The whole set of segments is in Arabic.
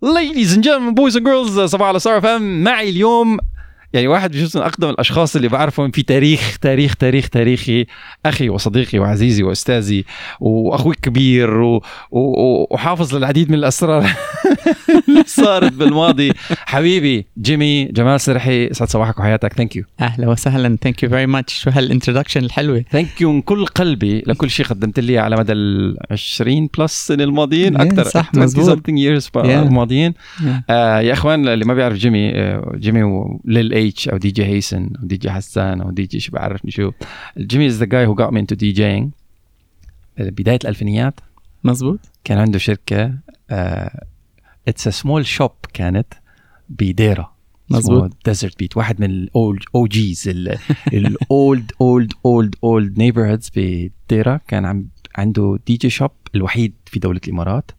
Ladies and gentlemen, boys and girls صباحو على Star FM معي اليوم يعني واحد بجوز من أقدم الأشخاص اللي بعرفهم في تاريخ تاريخ تاريخ تاريخي. أخي وصديقي وعزيزي وأستاذي وأخوي الكبير و... و... وحافظ للعديد من الأسرار. اللي صارت بالماضي. حبيبي جيمي جمال سرحي سعد صباحك وحياتك. thank you أهلا وسهلا. thank you very much شو هال introduction الحلوة. thank you من كل قلبي لكل شيء قدمت لي على مدى ال 20 plus سنة الماضيين. Yeah, أكثر صح، 20 مزبوط. something years Yeah. الماضيين. Yeah. آه يا إخوان اللي ما بيعرف جيمي آه جيمي وليل اتش أو دي جي هيسن أو دي جي حسان أو دي جي شو بعرفني شو. جيمي is the guy who got me into DJing بداية الألفينيات. مزبوط. كان عنده شركة it's a small shop كانت بديره مزبوط. Desert Beat واحد من ال old OGs ال old old old old neighborhoods بديره كان عم عنده DJ shop الوحيد في دولة الإمارات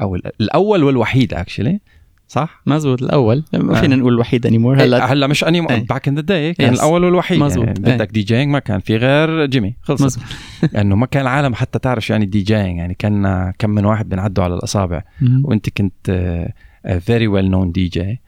أو ال- الأول والوحيد actually صح؟ مزبوط الأول. ما آه. فينا نقول الوحيد anymore هلا هلا هلا مش any. back in the day كان Yes. الأول والوحيد. مزبوط. يعني. بدك DJing ما كان في غير جيمي خلص مزبوط لأنه ما كان العالم حتى تعرف يعني DJing يعني كان كم من واحد بنعدوا على الأصابع. وأنت كنت very well known DJ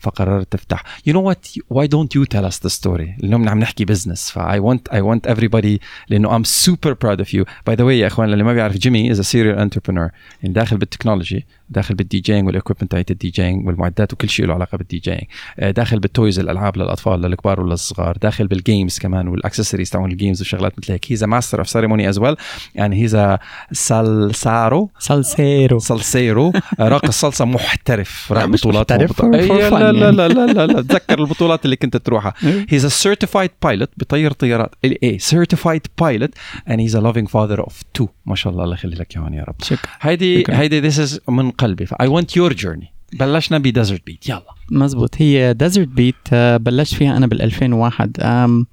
فقررت تفتح. you know what why don't you tell us the story لأنه عم نحكي business ف I want I want everybody لأنه I'm super proud of you by the way يا إخوان اللي ما بيعرف جيمي is a serial entrepreneur يعني داخل بال technology. داخل بال DJing وال equipment تاعت ال DJing والمعدات وكل شيء له علاقة بال DJing داخل بال toys الألعاب للأطفال للكبار وللصغار. داخل بال games كمان والاكسسوارز تاعون ال games وشغلات مثل هيك. He's master of ceremony as well يعني he's salsero salsero salsero راقص صلصة محترف. راح مش بطولات محترف، fun لا, لا يعني. لا لا لا. لا تذكر البطولات اللي كنت تروحها. He's a certified pilot بطير طيارات. إيه certified pilot and he's a loving father of two ما شاء الله الله يخلي لك اياهم يا رب. شكرا. هيدي. هيدي this is من قلبي. I want your journey بلشنا ب Desert Beat. يلا. مزبوط. هي Desert Beat بلشت فيها أنا بال 2001 أم،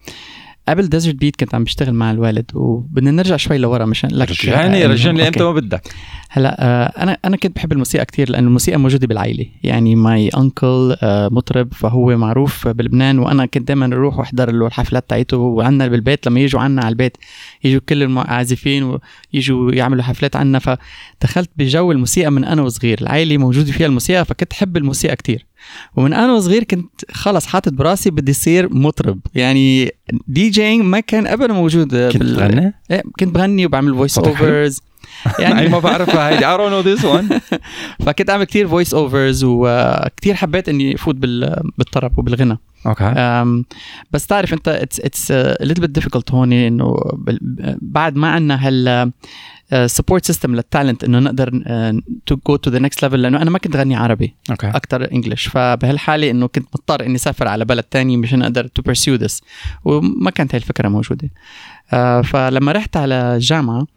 قبل Desert Beat كنت عم بشتغل مع الوالد وبدنا نرجع شوي لورا مشان لك رجعني آه، رجعني. إمتى ما بدك. هلا آه، أنا أنا كنت بحب الموسيقى كتير لأنه الموسيقى موجودة بالعائلة. يعني my uncle مطرب فهو معروف بلبنان وأنا كنت دائما أروح وأحضر له الحفلات تاعته وعندنا بالبيت لما يجوا عنا على البيت يجوا كل العازفين ويجوا يعملوا حفلات عنا. فدخلت بجو الموسيقى من أنا وصغير. العائلة موجودة فيها الموسيقى فكنت أحب الموسيقى كتير. ومن أنا وصغير كنت خلص حاطط براسي بدي اصير مطرب. يعني DJing ما كان ابدا موجود كنت تغني؟ إيه، كنت بغني وبعمل voice؟ overs يعني ما بعرفها هيدي. I don't know this one. فكنت أعمل كتير voice overs وكتير حبيت إني أفوت بال- بالطرب وبالغنى. Okay. أم، بس تعرف أنت it's it's little bit difficult هون إنه بال- بعد ما عندنا هال support system لل talent إنه نقدر to go to the next level لأنه أنا ما كنت غني عربي. Okay. أكثر English فبهالحالة إنه كنت مضطر إني أسافر على بلد تاني مشان أقدر to pursue this وما كانت هاي الفكرة موجودة. آه، فلما رحت على الجامعة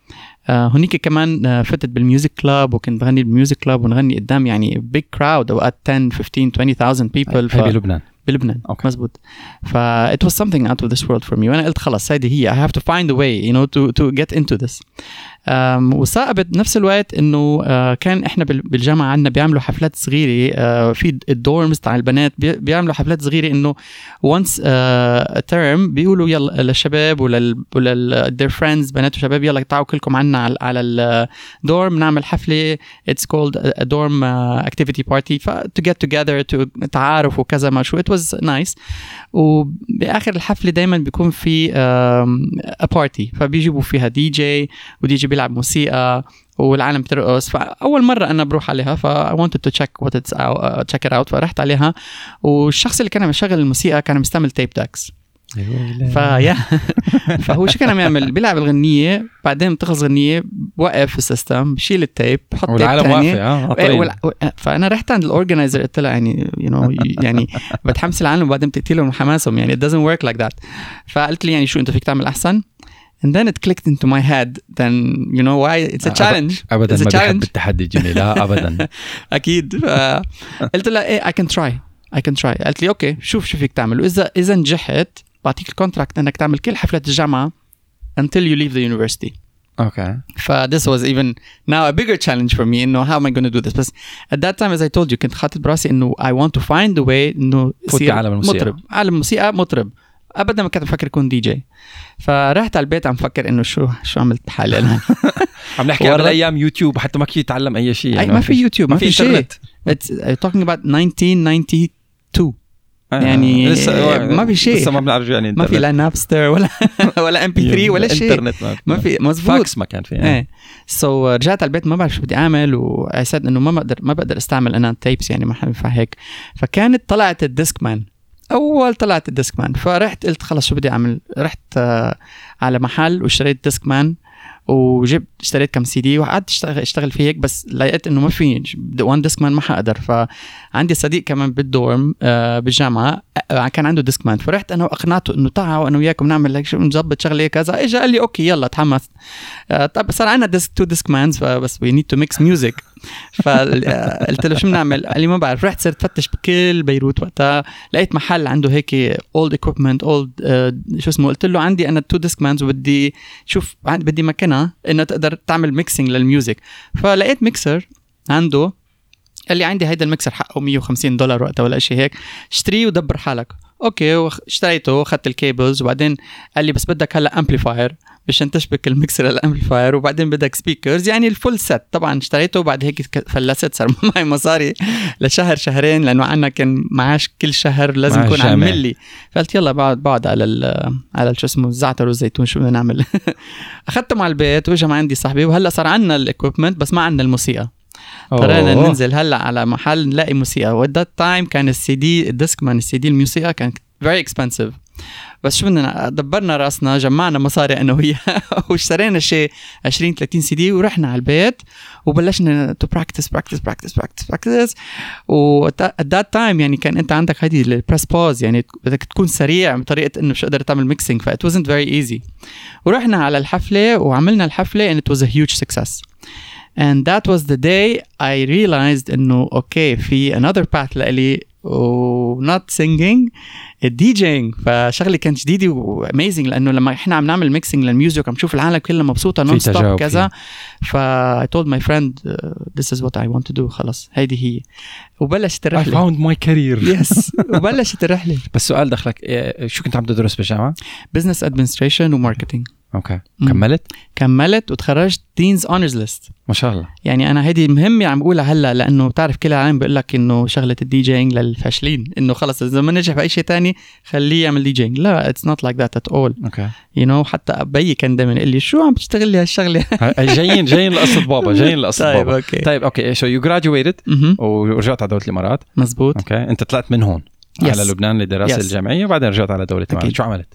آه، هونيك كمان آه، فتت بال music club وكنت بغني بال music club ونغني قدام يعني big crowd أوقات 10 15 20000 people هي بلبنان. بلبنان. Okay. مزبوط. ف it was something out of this world for me. وأنا قلت خلص هيدي هي. I have to find a way you know to to get into this. um, وثاقبت بنفس الوقت إنه uh, كان إحنا بال- بالجامعة عندنا بيعملوا حفلات صغيرة uh, في ال dorms تاع البنات. بي- بيعملوا حفلات صغيرة إنه once uh, a term بيقولوا يلا للشباب ولل ولل their friends بنات وشباب يلا تعالوا كلكم عنا على على ال dorm نعمل حفلة. It's called a dorm activity party. ف to get together to تعارف وكذا ما شو. It was nice. وبآخر الحفله دائما بيكون في party. فبيجيبوا فيها DJ و DJ بيلعب موسيقى والعالم بترقص. فأول مرة أنا بروح عليها ف I wanted to check what it's out, uh, check it out. فرحت عليها. والشخص اللي كان عم يشغل الموسيقى كان مستعمل tape decks فيا. فهو شو كان عم يعمل؟ بيلعب الغنية بعدين بتخلص غنية بوقف ال system بشيل ال tape بحط والعالم. واقفة آه إيه، فأنا رحت عند ال organizer قلت له يعني you know يعني بتحمس العالم وبعدين بتقتلهم حماسهم يعني it doesn't work like that. فقلت لي يعني شو أنت فيك تعمل أحسن؟ And then it clicked into my head then you know why it's a challenge. ابدا It's a ما بحب challenge. التحدي جيمي. لا ابدا. أكيد. قلت لها إيه I can try. I can try. قالت لي okay شوف شو فيك تعمل. واذا إذا نجحت بعطيك ال contract إنك تعمل كل حفلات الجامعة until you leave the university. Okay ف this was even now a bigger challenge for me إنه how am I going to do this? بس at that time as I told you كنت حاطط براسي إنه I want to find a way إنه فوت يصير بعالم الموسيقى. مطرب. عالم الموسيقى مطرب. أبدا ما كنت بفكر أكون دي جي. فرحت على البيت عم فكر إنه شو شو عملت حالي أنا. عم نحكي ورا- أيام يوتيوب حتى ما كنت يتعلم أي شيء أي يعني ما في يوتيوب ما في شيء. It's talking about 1992 آه، يعني لسه ما في شيء. لسه ما بنعرف يعني ما في لا نابستر ولا ولا ام بي 3 ولا شيء. انترنت ما, في مزبوط فاكس ما كان في يعني. إيه. So so, رجعت على البيت ما بعرف شو بدي أعمل وسد إنه ما بقدر ما بقدر أستعمل أنا tapes يعني ما حينفع هيك. فكانت طلعت ال Discman أول طلعت ال Discman فرحت قلت خلص شو بدي أعمل؟ رحت آه، على محل واشتريت Discman وجبت اشتريت كم سي دي وقعدت اشتغل اشتغل فيه هيك بس لقيت إنه ما في one Discman ما حقدر. فعندي صديق كمان بال dorm آه بالجامعة آه كان عنده Discman فرحت أنا وأقنعته إنه تعالوا أنا وياكم نعمل لك نظبط شغلة كذا. اجى قال لي okay يلا تحمس آه طب صار عندنا disc two Discmans بس we need to mix music فقلت له شو بنعمل؟ قال لي ما بعرف. رحت صرت فتش بكل بيروت وقتها. لقيت محل عنده هيك old equipment old شو اسمه؟ قلت له عندي أنا two Discmans وبدي شوف بدي مكنه انها تقدر تعمل mixing لل music فلقيت ميكسر عنده. قال لي عندي هيدا الميكسر حقه 150 دولار وقتها ولا شيء هيك. اشتريه ودبر حالك. Okay اشتريته واخذت ال cables وبعدين قال لي بس بدك هلا amplifier مشان تشبك ال mixer ال amplifier وبعدين بدك speakers يعني ال full set طبعا اشتريته وبعد هيك فلست. صار معي مصاري لشهر شهرين لأنه عنا كان معاش كل شهر لازم يكون عم ملي فقلت يلا بقعد بقعد على ال على شو اسمه الزعتر والزيتون شو بدنا نعمل. أخذته مع البيت وإجا مع عندي صاحبي. وهلأ صار عندنا ال equipment بس ما عندنا الموسيقى. قررنا ننزل هلأ على محل نلاقي موسيقى. و at that time كان ال CD ال Discman ال CD الموسيقى كان very expensive بس شو بدنا دبرنا راسنا جمعنا مصاري أنا وياه واشترينا شيء 20 30 سي دي ورحنا على البيت وبلشنا to practice practice practice practice practice و that time يعني كان أنت عندك هذه ال press pause يعني بدك تكون سريع بطريقة إنه مش قادر تعمل mixing that wasn't very easy ورحنا على الحفلة وعملنا الحفلة and it was a huge success. And that was the day I realized إنه okay في another path لإلي و not singing. الدي فشغله كانت جديده و amazing لأنه لما إحنا عم نعمل mixing لل music عم نشوف العالم كلها مبسوطة non-stop كذا ف I told my friend uh, this is what I want to do خلص هيدي هي. وبلشت الرحلة. I found my career. yes وبلشت الرحلة. بس سؤال دخلك إيه، شو كنت عم تدرس بالجامعة؟ business administration و marketing okay. كملت؟ كملت وتخرجت dean's honors list ما شاء الله. يعني أنا هيدي مهمة عم بقولها هلأ لأنه بتعرف كل العالم بيقول لك إنه شغلة ال DJing للفاشلين إنه خلص إذا ما نجح بأي شيء ثاني خليه يعمل DJing لا it's not like that at all okay. you know حتى أبي كان دائما يقول لي شو عم تشتغلي هالشغلة؟ جايين جايين لقصة بابا جايين لقصة طيب بابا. أوكي. طيب أوكي سو يو جراجويتد ورجعت على دولة الإمارات. مزبوط. okay أنت طلعت من هون Yes. على لبنان للدراسه Yes. الجامعية وبعدين رجعت على دولة الإمارات. شو عملت؟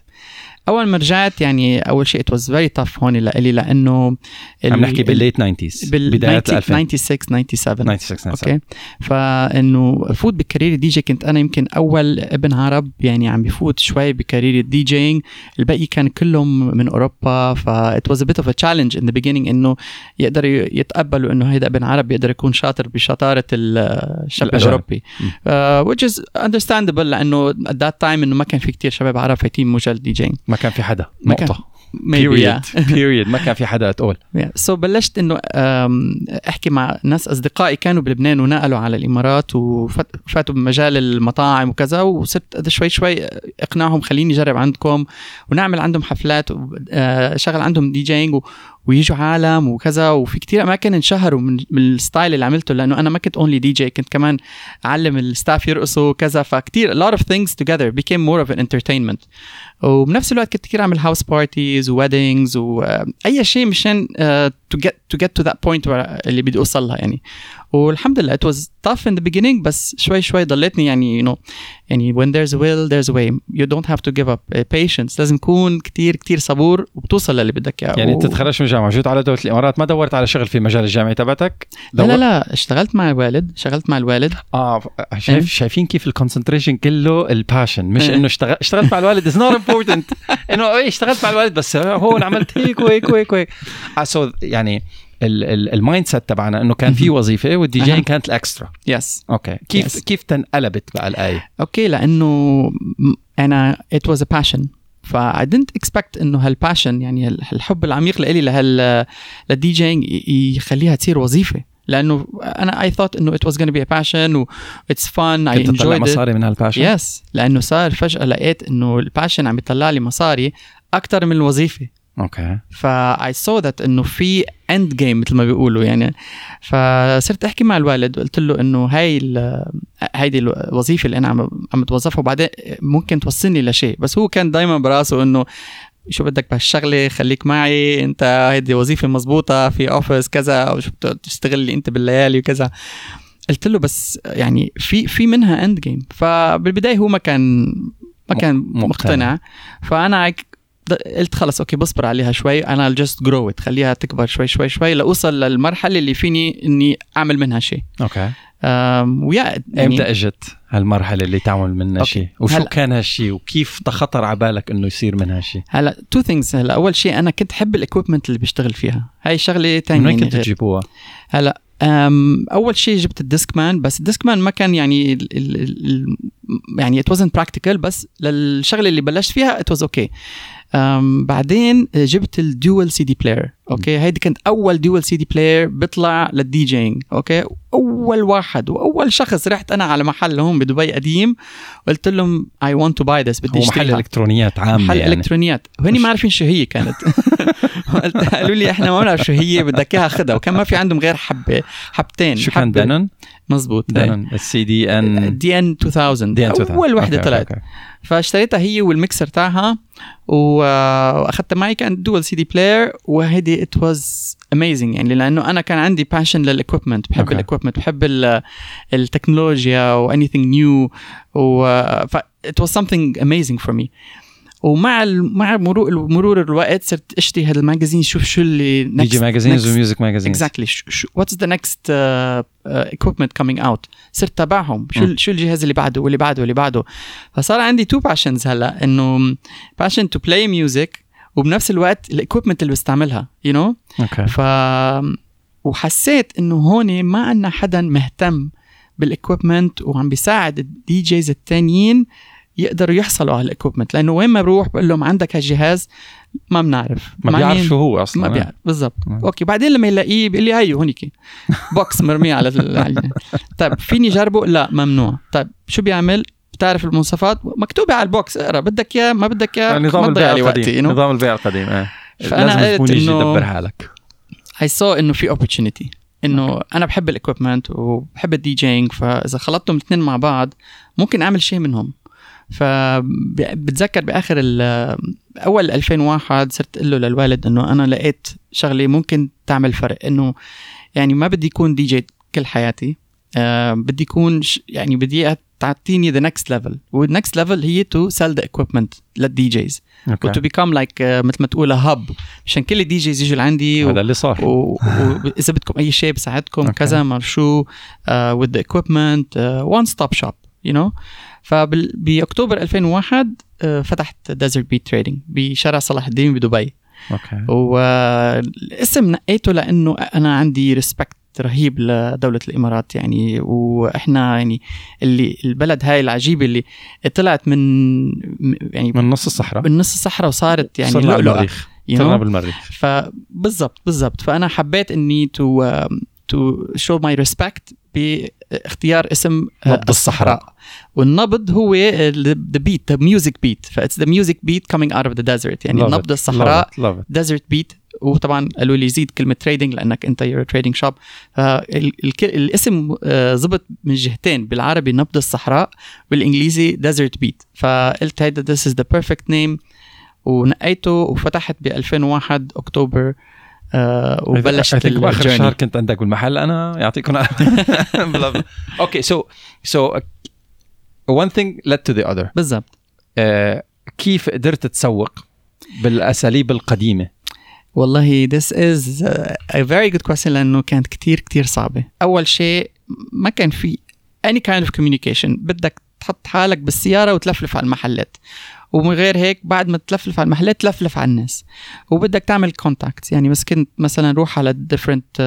أول ما رجعت يعني أول شيء it was very tough هون لإلي لأنه عم نحكي ال- بال late 90s بال بدايات 90 2000 96 97 96 okay. فإنه افوت ب career DJ كنت أنا يمكن أول ابن عرب يعني عم بفوت شوي ب career ال DJing الباقي كان كلهم من أوروبا ف it was a bit of a challenge in the beginning إنه يقدروا يتقبلوا إنه هيدا ابن عرب بيقدر يكون شاطر بشطارة ال- الشاب. الأوروبي. uh, which is understandable لأنه at that time إنه ما كان في كتير شباب عرب فايتين مجال DJing ما كان في حدا. ما كان. maybe yeah. period. period ما كان في حدا اتقول so so بلشت إنه أحكي مع ناس أصدقائي كانوا بلبنان ونقلوا على الإمارات وفاتوا بمجال المطاعم وكذا وصرت شوي شوي أقنعهم خليني أجرب عندكم ونعمل عندهم حفلات آه، شغل عندهم DJing ويجوا عالم وكذا. وفي كتير أماكن انشهروا من, من ال style اللي عملته لأنه أنا ما كنت only DJ كنت كمان أعلم ال staff يرقصوا وكذا. فكتير a lot of things together became more of an entertainment. وبنفس الوقت كنت كثير أعمل house parties و weddings واي شيء مشان to get to get to that point اللي بدي أوصل لها يعني. والحمد لله. It was tough in the beginning بس شوي شوي ضلتني يعني you know يعني when there's a will there's a way. You don't have to give up. Uh, patience. لازم تكون كتير كتير صبور وبتوصل للي بدك إياه. يعني انت تخرجت من الجامعة. جيت على دوله الإمارات ما دورت على شغل في مجال الجامعي تبعتك؟ لا لا لا. اشتغلت مع الوالد. اشتغلت مع الوالد. آه شايف إيه. شايفين كيف ال concentration كله ال passion مش إيه. إنه اشتغل اشتغلت مع الوالد. it's not important إنه إيه اشتغلت مع الوالد بس هون عملت هيك وهيك وهيك وهيك. آه so يعني ال mindset تبعنا إنه كان في. وظيفة والدي. جي كانت ال extra. yes okay. كيف Yes. كيف تنقلبت بقى الآية؟ okay لأنه أنا it was a passion. ف I didn't expect إنه هال passion يعني ال- الحب العميق لإلي لهال لل DJing يخليها تصير وظيفة. لأنه أنا I thought إنه it was gonna be a passion و it's fun I كنت تطلع enjoyed it. مصاري من هال passion yes لأنه صار فجأة لقيت إنه ال passion عم يطلع لي مصاري أكثر من الوظيفة. okay ف I saw that إنه في end game مثل ما بيقولوا يعني. فصرت أحكي مع الوالد وقلت له إنه هاي ال- هيدي الوظيفه اللي أنا عم عم بتوظفها وبعدين ممكن توصلني لشيء. بس هو كان دائما براسه إنه شو بدك بهالشغلة خليك معي أنت هيدي وظيفة مزبوطه في office كذا أو شو بتشتغلي أنت بالليالي وكذا. قلت له بس يعني في في منها end game فبالبداية هو ما كان ما كان مقتنع. مقتنع. فأنا قلت خلص okay بصبر عليها شوي أنا just grow it خليها تكبر شوي شوي شوي لأوصل للمرحلة اللي فيني إني أعمل منها شيء. okay. ويا إمتى يعني إجت هالمرحلة اللي تعمل منها. شيء؟ وشو هلأ- كان هالشيء؟ وكيف خطر على بالك إنه يصير منها شيء؟ هلا two things هلا أول شيء أنا كنت حب ال equipment اللي بيشتغل فيها. هاي شغلة ثانية من وين يعني غير. تجيبوها؟ هلا أول شيء جبت ال Discman بس ال Discman ما كان يعني ال ال ال يعني it wasn't practical بس للشغلة اللي بلشت فيها it was okay بعدين جبت ال dual CD player okay؟ هيدي كانت أول dual CD player بيطلع لل DJing okay؟ أول واحد وأول شخص رحت أنا على محل هون بدبي قديم قلت لهم I want to buy this بدي هو محل أشتريها. إلكترونيات عامة محل يعني. إلكترونيات. وهني ما عارفين شو هي كانت. قالوا لي إحنا ما بنعرف شو هي بدك إياها خدها. وكان ما في عندهم غير حبة حبتين. شو كان Denon؟ مزبوط Denon ال CDN. DN 2000 DN 2000. أول وحده طلعت. فاشتريتها هي والميكسر تاعها واخذتها معي كانت dual CD player وهيدي it was amazing يعني لأنه أنا كان عندي passion لل equipment بحب okay. ال equipment بحب ال- التكنولوجيا و anything new و ف it was something amazing for me. ومع مع مرور مرور الوقت صرت أشتري هذا ال magazine. شوف شو اللي DJ magazines و music magazines exactly what's the next equipment coming out صرت تابعهم. شو. ال- شو الجهاز اللي بعده واللي بعده واللي بعده. فصار عندي two passions هلا. إنه passion to play music وبنفس الوقت الايكويبمنت اللي بستعملها. you you know? okay ف وحسيت إنه هون ما عندنا حدا مهتم بال equipment وعم بيساعد ال DJs التانيين يقدروا يحصلوا على ال equipment لأنه وين ما بروح بقول لهم عندك هالجهاز؟ ما بنعرف. ما بيعرف؟ شو هو أصلا. ما بيعرف بالضبط. مم. okay بعدين لما يلاقيه بيقول لي هيو هونيك. box مرمي على ال- طيب فيني جربه لا ممنوع. طيب شو بيعمل؟ بتعرف المواصفات؟ مكتوبة على ال box اقرأ بدك إياه ما بدك إياه نظام ما تضيع البيع القديم? نظام البيع القديم إيه. فأنا لازم قلت الزبون يجي إنه- يدبرها لك I saw إنه في opportunity. إنه أنا بحب ال equipment وبحب ال DJing فإذا خلطتهم الاثنين مع بعض ممكن أعمل شيء منهم. فبتذكر بآخر ال- أول 2001 صرت أقول له للوالد إنه أنا لقيت شغلة ممكن تعمل فرق إنه يعني ما بدي يكون دي جي كل حياتي. آه بدي يكون ش- يعني بدي تعطيني the next level وال next level هي to sell the equipment لل DJs و to become like مثل ما تقول hub مشان كل ال DJs يجوا لعندي هذا اللي صار. واذا بدكم أي شيء بساعدكم okay. كذا ما شو with the equipment one stop shop you know فباكتوبر 2001 آه، فتحت Desert Beat Trading بشارع صلاح الدين بدبي. okay. والاسم نقيته لأنه أنا عندي respect رهيب لدولة الإمارات يعني وإحنا يعني اللي البلد هاي العجيبة اللي طلعت من يعني من نص الصحراء. من نص الصحراء وصارت يعني صرنا بالمريخ. صرنا? بالمريخ. فبالضبط بالضبط فأنا حبيت إني to to show my respect باختيار اسم آه، نبض الصحراء. والنبض هو the beat the music beat ف it's the music beat coming out of the desert يعني. نبض الصحراء. Desert Beat وطبعا قالوا لي زيد كلمة trading لأنك أنت you're trading shop الاسم آه، زبط من جهتين. بالعربي نبض الصحراء بالإنجليزي Desert Beat فقلت هيدا this is the perfect name. ونقيته وفتحت ب 2001 أكتوبر. آه وبلشت ال journey الشهر كنت عندك بالمحل. أنا يعطيكم العافية. okay so so one thing led to the other. بالضبط. آه، كيف قدرت تسوق بالأساليب القديمة؟ والله this is uh, a very good question لأنه كانت كتير كتير صعبة. أول شيء ما كان في any kind of communication. بدك تحط حالك بالسيارة وتلفلف على المحلات. ومن غير هيك بعد ما تلفلف على المحلات تلفلف على الناس؟ وبدك تعمل contacts يعني بس كنت مثلا روح على different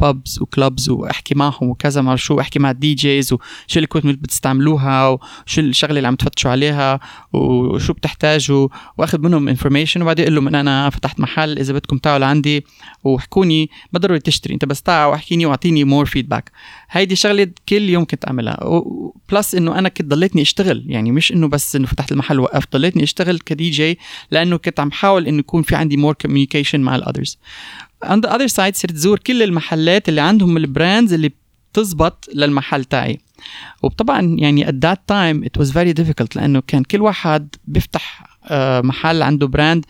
pubs و clubs وأحكي معهم وكذا ما شو أحكي مع ال DJs وشو ال equipment بتستعملوها وشو الشغلة اللي عم تفتشوا عليها وشو بتحتاجوا. وأخذ منهم information وبعدين أقول لهم إن أنا فتحت محل إذا بدكم تعالوا لعندي واحكوني ما ضروري تشتري. أنت بس تعال وأحكيني وأعطيني more feedback هيدي شغلة كل يوم كنت أعملها. plus إنه أنا كنت ضليتني أشتغل. يعني مش إنه بس إنه فتحت المحل وقفت ضليتني أشتغل كدي جي لأنه كنت عم حاول إنه يكون في عندي more communication مع ال others on the other side صرت زور كل المحلات اللي عندهم ال brands اللي بتزبط للمحل تاعي. وطبعا يعني at that time it was very difficult لأنه كان كل واحد بيفتح محل عنده brand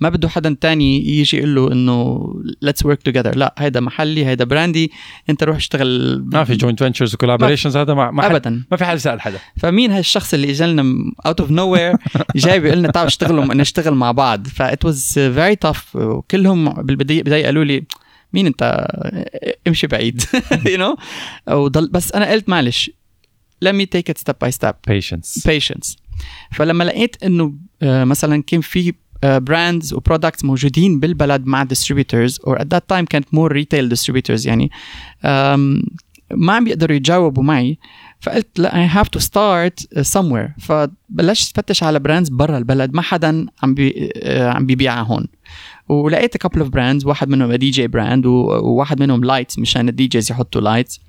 ما بده حدا تاني يجي يقول له إنه let's work together لا هيدا محلي هيدا brand ي أنت روح اشتغل ما في joint ventures و collaborations هذا ما, ما ابدا. ما في حدا يسأل حدا. فمين هالشخص اللي اجى لنا out of nowhere جاي بيقول لنا تعالوا اشتغلوا نشتغل مع بعض. ف it was very tough وكلهم بالبدايه قالوا لي مين أنت؟ امشي بعيد you know وضل بس أنا قلت معلش let me take it step by step. Patience. Patience. فلما لقيت إنه آه، مثلا كان في brands و products موجودين بالبلد مع distributors or at that time كانت more retail distributors يعني. ما عم بيقدروا يتجاوبوا معي فقلت لا I have to start somewhere. فبلشت فتش على brands برا البلد ما حدا عم بي آه، عم بيبيعها هون. ولقيت couple of brands واحد منهم DJ brand وواحد منهم lights مشان ال DJs يحطوا lights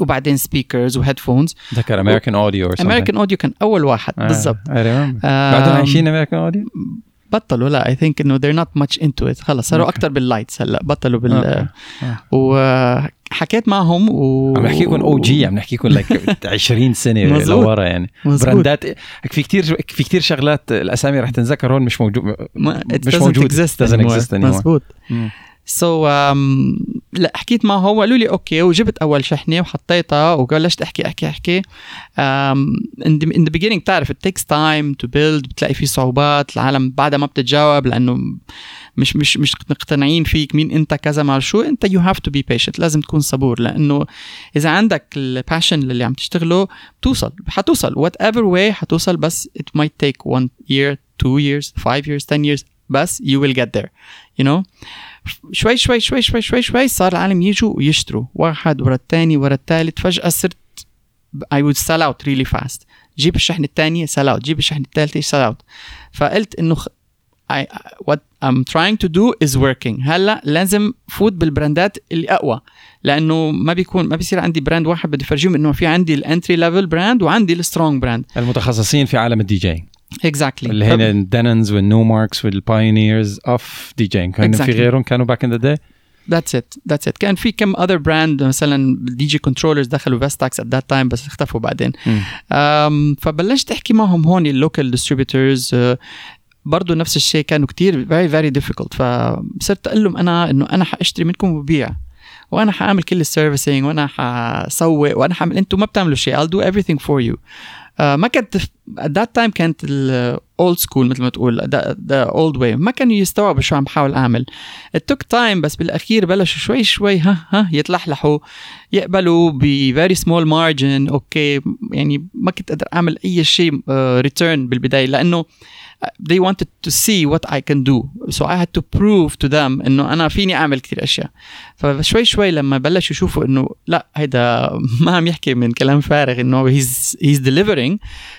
وبعدين speakers و headphones ذكر American Audio American Audio كان أول واحد آه، بالضبط. بعدهم عايشين American Audio بطلوا لا I think إنه they're not much into it. خلص صاروا أكثر بال lights هلأ بطلوا بال آه. وحكيت معهم و عم نحكيكم أو جي عم نحكيكم لك 20 سنة لورا يعني. مزبوط. براندات في كثير في كثير شغلات الأسامي رح تنذكر هون مش موجود مش موجود. exist doesn't exist anymore. مزبوط so so, um, لا حكيت معه وقالوا لي okay وجبت أول شحنة وحطيتها وبلشت أحكي أحكي. احكي in the beginning بتعرف it takes time to build بتلاقي في صعوبات العالم بعدها ما بتتجاوب لأنه مش مش مش مقتنعين فيك مين أنت كذا مع شو. أنت you have to be patient لازم تكون صبور لأنه إذا عندك ال passion اللي عم تشتغله بتوصل حتوصل. whatever way حتوصل بس it might take one year two years five years ten years بس you will get there you know. شوي شوي شوي شوي شوي شوي صار العالم يجوا ويشتروا. واحد ورا الثاني ورا الثالث فجأة صرت I would sell out really fast. جيب الشحنة الثانية sell out. جيب الشحنة الثالثة sell out. فقلت إنه I, what I'm trying to do is working. هلأ لازم فوت بالبراندات اللي أقوى. لأنه ما بيكون ما بيصير عندي brand واحد بدي افرجيهم إنه في عندي ال entry level brand وعندي ال strong brand المتخصصين في عالم ال DJ exactly اللي هن ال Denons وال Numarks وال Pioneers of DJ كانوا exactly. في غيرهم كانوا back in the day that's it that's it كان في كم other brand مثلا DJ controllers دخلوا Vestax at that time بس اختفوا بعدين. um, فبلشت احكي معهم هون ال local distributors برضه نفس الشيء كانوا كتير very very difficult فصرت أقول لهم أنا إنه أنا حأشتري منكم وببيع وأنا حأعمل كل ال servicing وأنا حسوق وأنا حعمل أنتم ما بتعملوا شيء I'll do everything for you. ما كانت at that time كانت ال old school مثل ما تقول the old way ما كانوا يستوعبوا شو عم بحاول أعمل. It took time بس بالأخير بلشوا شوي شوي ها ها يتلحلحوا يقبلوا ب very small margin. okay يعني ما كنت أقدر أعمل أي شيء return uh, بالبداية لأنه they wanted to see what I can do so I had to prove to them انه انا فيني اعمل كثير اشياء فشوي شوي لما بلشوا يشوفوا انه لا هيدا ما عم يحكي من كلام فارغ انه he's he's delivering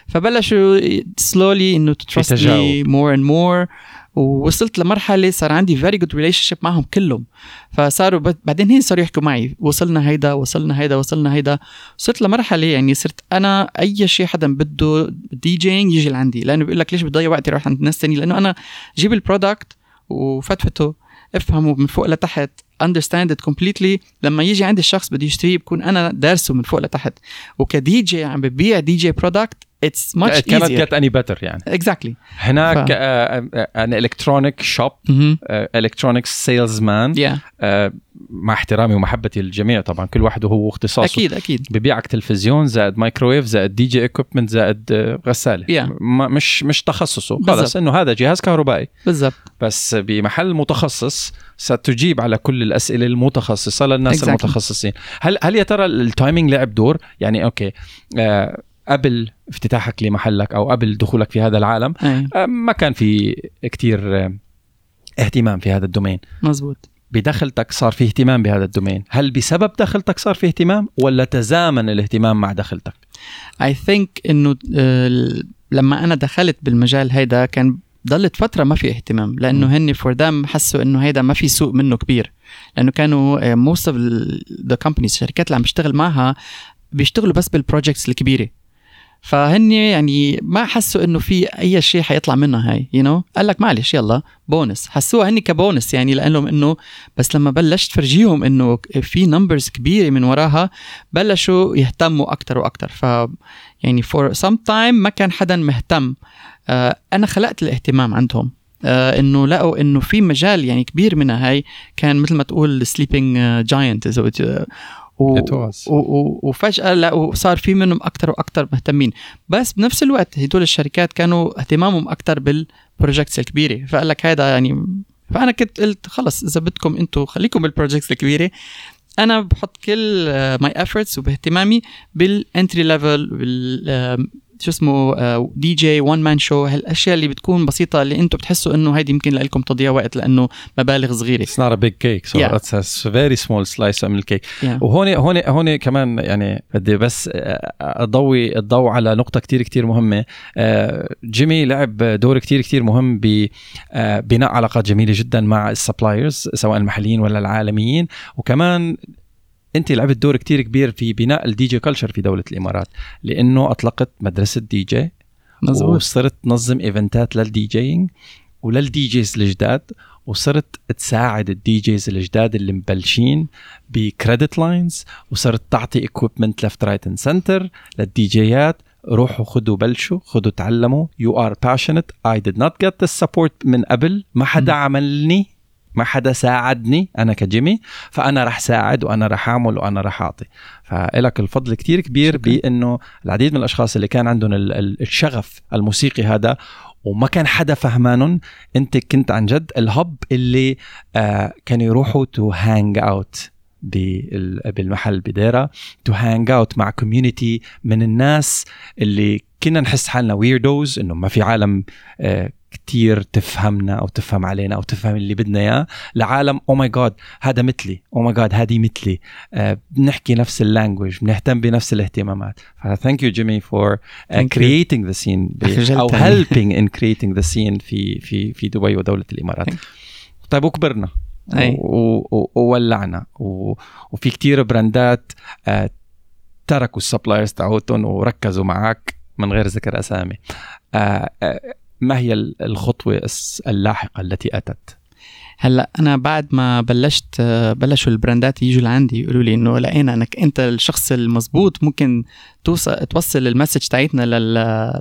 فبلشوا slowly انه to trust me more and more ووصلت لمرحلة صار عندي very good relationship معهم كلهم. فصاروا بعدين هن صاروا يحكوا معي وصلنا هيدا وصلنا هيدا وصلنا هيدا. وصلت لمرحلة يعني صرت أنا أي شيء حدا بده DJing يجي لعندي لأنه بيقول لك ليش بتضيع وقتي روح عند ناس ثانية لأنه أنا جيب ال product وفتفته افهمه من فوق لتحت understand it completely. لما يجي عندي الشخص بده يشتريه بكون أنا دارسه من فوق لتحت. وكدي جي عم ببيع DJ product it's much easier cannot get any better يعني. exactly exactly. هناك ان electronic shop electronic salesman مع احترامي ومحبتي للجميع طبعا كل واحد وهو اختصاصه أكيد أكيد. ببيعك تلفزيون زائد مايكرويف زائد DJ equipment زائد آه، غسالة. Yeah. مش مش تخصصه. خلص إنه هذا جهاز كهربائي. بالضبط. بس بمحل متخصص ستجيب على كل الأسئلة المتخصصة للناس exactly. المتخصصين. هل هل يا ترى ال timing لعب دور؟ يعني okay آه قبل افتتاحك لمحلك أو قبل دخولك في هذا العالم أي. ما كان في كتير اهتمام في هذا ال domain. مزبوط بدخلتك صار في اهتمام بهذا ال domain. هل بسبب دخلتك صار في اهتمام ولا تزامن الاهتمام مع دخلتك I think إنه لما أنا دخلت بالمجال هيدا كان ضلت فترة ما في اهتمام لأنه هن for them حسوا إنه هيدا ما في سوق منه كبير. لأنه كانوا most of the companies الشركات اللي عم بشتغل معها بيشتغلوا بس بال projects الكبيرة. فهن يعني ما حسوا إنه في أي شيء حيطلع منها هاي you you know? قال لك معلش يلا بونس. حسوها هني كبونس يعني لانهم إنه بس لما بلشت فرجيهم إنه في numbers كبيرة من وراها بلشوا يهتموا أكثر وأكثر ف يعني for some time ما كان حدا مهتم. آه أنا خلقت الاهتمام عندهم. آه إنه لقوا إنه في مجال يعني كبير منها هاي. كان مثل ما تقول sleeping giant اذا و... و... و... وفجأة لقوا صار في منهم أكثر وأكثر مهتمين. بس بنفس الوقت هدول الشركات كانوا اهتمامهم أكثر بال projects الكبيرة. فقال لك هذا يعني فأنا كنت قلت خلص إذا بدكم أنتم خليكم بال projects الكبيرة. أنا بحط كل my uh, efforts وباهتمامي بال entry level شو اسمه DJ one man show هالأشياء اللي بتكون بسيطة اللي أنتم بتحسوا انه هيدي يمكن لكم تضيع وقت لأنه مبالغ صغيرة It's not a big cake so yeah. it's a very small slice من ال cake yeah. وهون هون هون كمان يعني بدي بس اضوي الضوء على نقطة كتير كتير مهمة جيمي لعب دور كتير كتير مهم ببناء علاقات جميلة جدا مع ال suppliers سواء المحليين ولا العالميين وكمان انت لعبت دور كتير كبير في بناء ال DJ culture في دولة الإمارات لأنه أطلقت مدرسة دي جي مزبوط. وصرت تنظم إيفنتات لل DJing ولل DJs الجداد وصرت تساعد ال DJs الجداد اللي مبلشين ب credit lines وصرت تعطي equipment left right and center لل DJيات روحوا خدوا بلشوا خدوا تعلموا you were passionate I did not get the support من قبل ما حدا عملني ما حدا ساعدني أنا كجيمي فأنا رح ساعد وأنا رح أعمل وأنا رح أعطي. فإلك الفضل كتير كبير بإنه العديد من الأشخاص اللي كان عندهم الشغف الموسيقي هذا وما كان حدا فهمانهم أنت كنت عن جد ال hub اللي آه كانوا يروحوا to hang out بالمحل بديرة to hang out مع community من الناس اللي كنا نحس حالنا weirdos إنه ما في عالم آه كتير تفهمنا أو تفهم علينا أو تفهم اللي بدنا إياه. لعالم oh my God هذا مثلي. oh my God هذه مثلي. آه بنحكي نفس ال language بنهتم بنفس الاهتمامات. thank you جيمي for creating the scene أو helping in creating the scene في في في دبي ودولة الإمارات. طيب وكبرنا. وولعنا. وفي كتير brandات آه تركوا ال suppliers تاعوتهم وركزوا معك من غير ذكر أسامي. آه ما هي الخطوة اللاحقة التي أتت؟ هلا أنا بعد ما بلشت بلشوا ال brandات يجوا لعندي يقولوا لي إنه لقينا انك أنت الشخص المزبوط ممكن توصل توصل ال message تاعتنا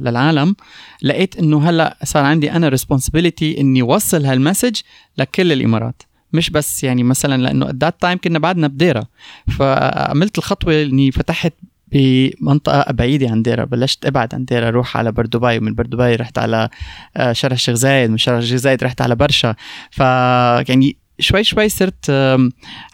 للعالم. لقيت إنه هلا صار عندي أنا responsibility إني اوصل هال message لكل الإمارات. مش بس يعني مثلا لأنه at that time كنا بعدنا بديرة. فعملت الخطوة إني فتحت بمنطقة بعيدة عن ديرة بلشت أبعد عن ديرة أروح على بردبي ومن بردبي رحت على آه، شارع الشيخ زايد من شارع الشيخ زايد رحت على برشا. ف يعني شوي شوي صرت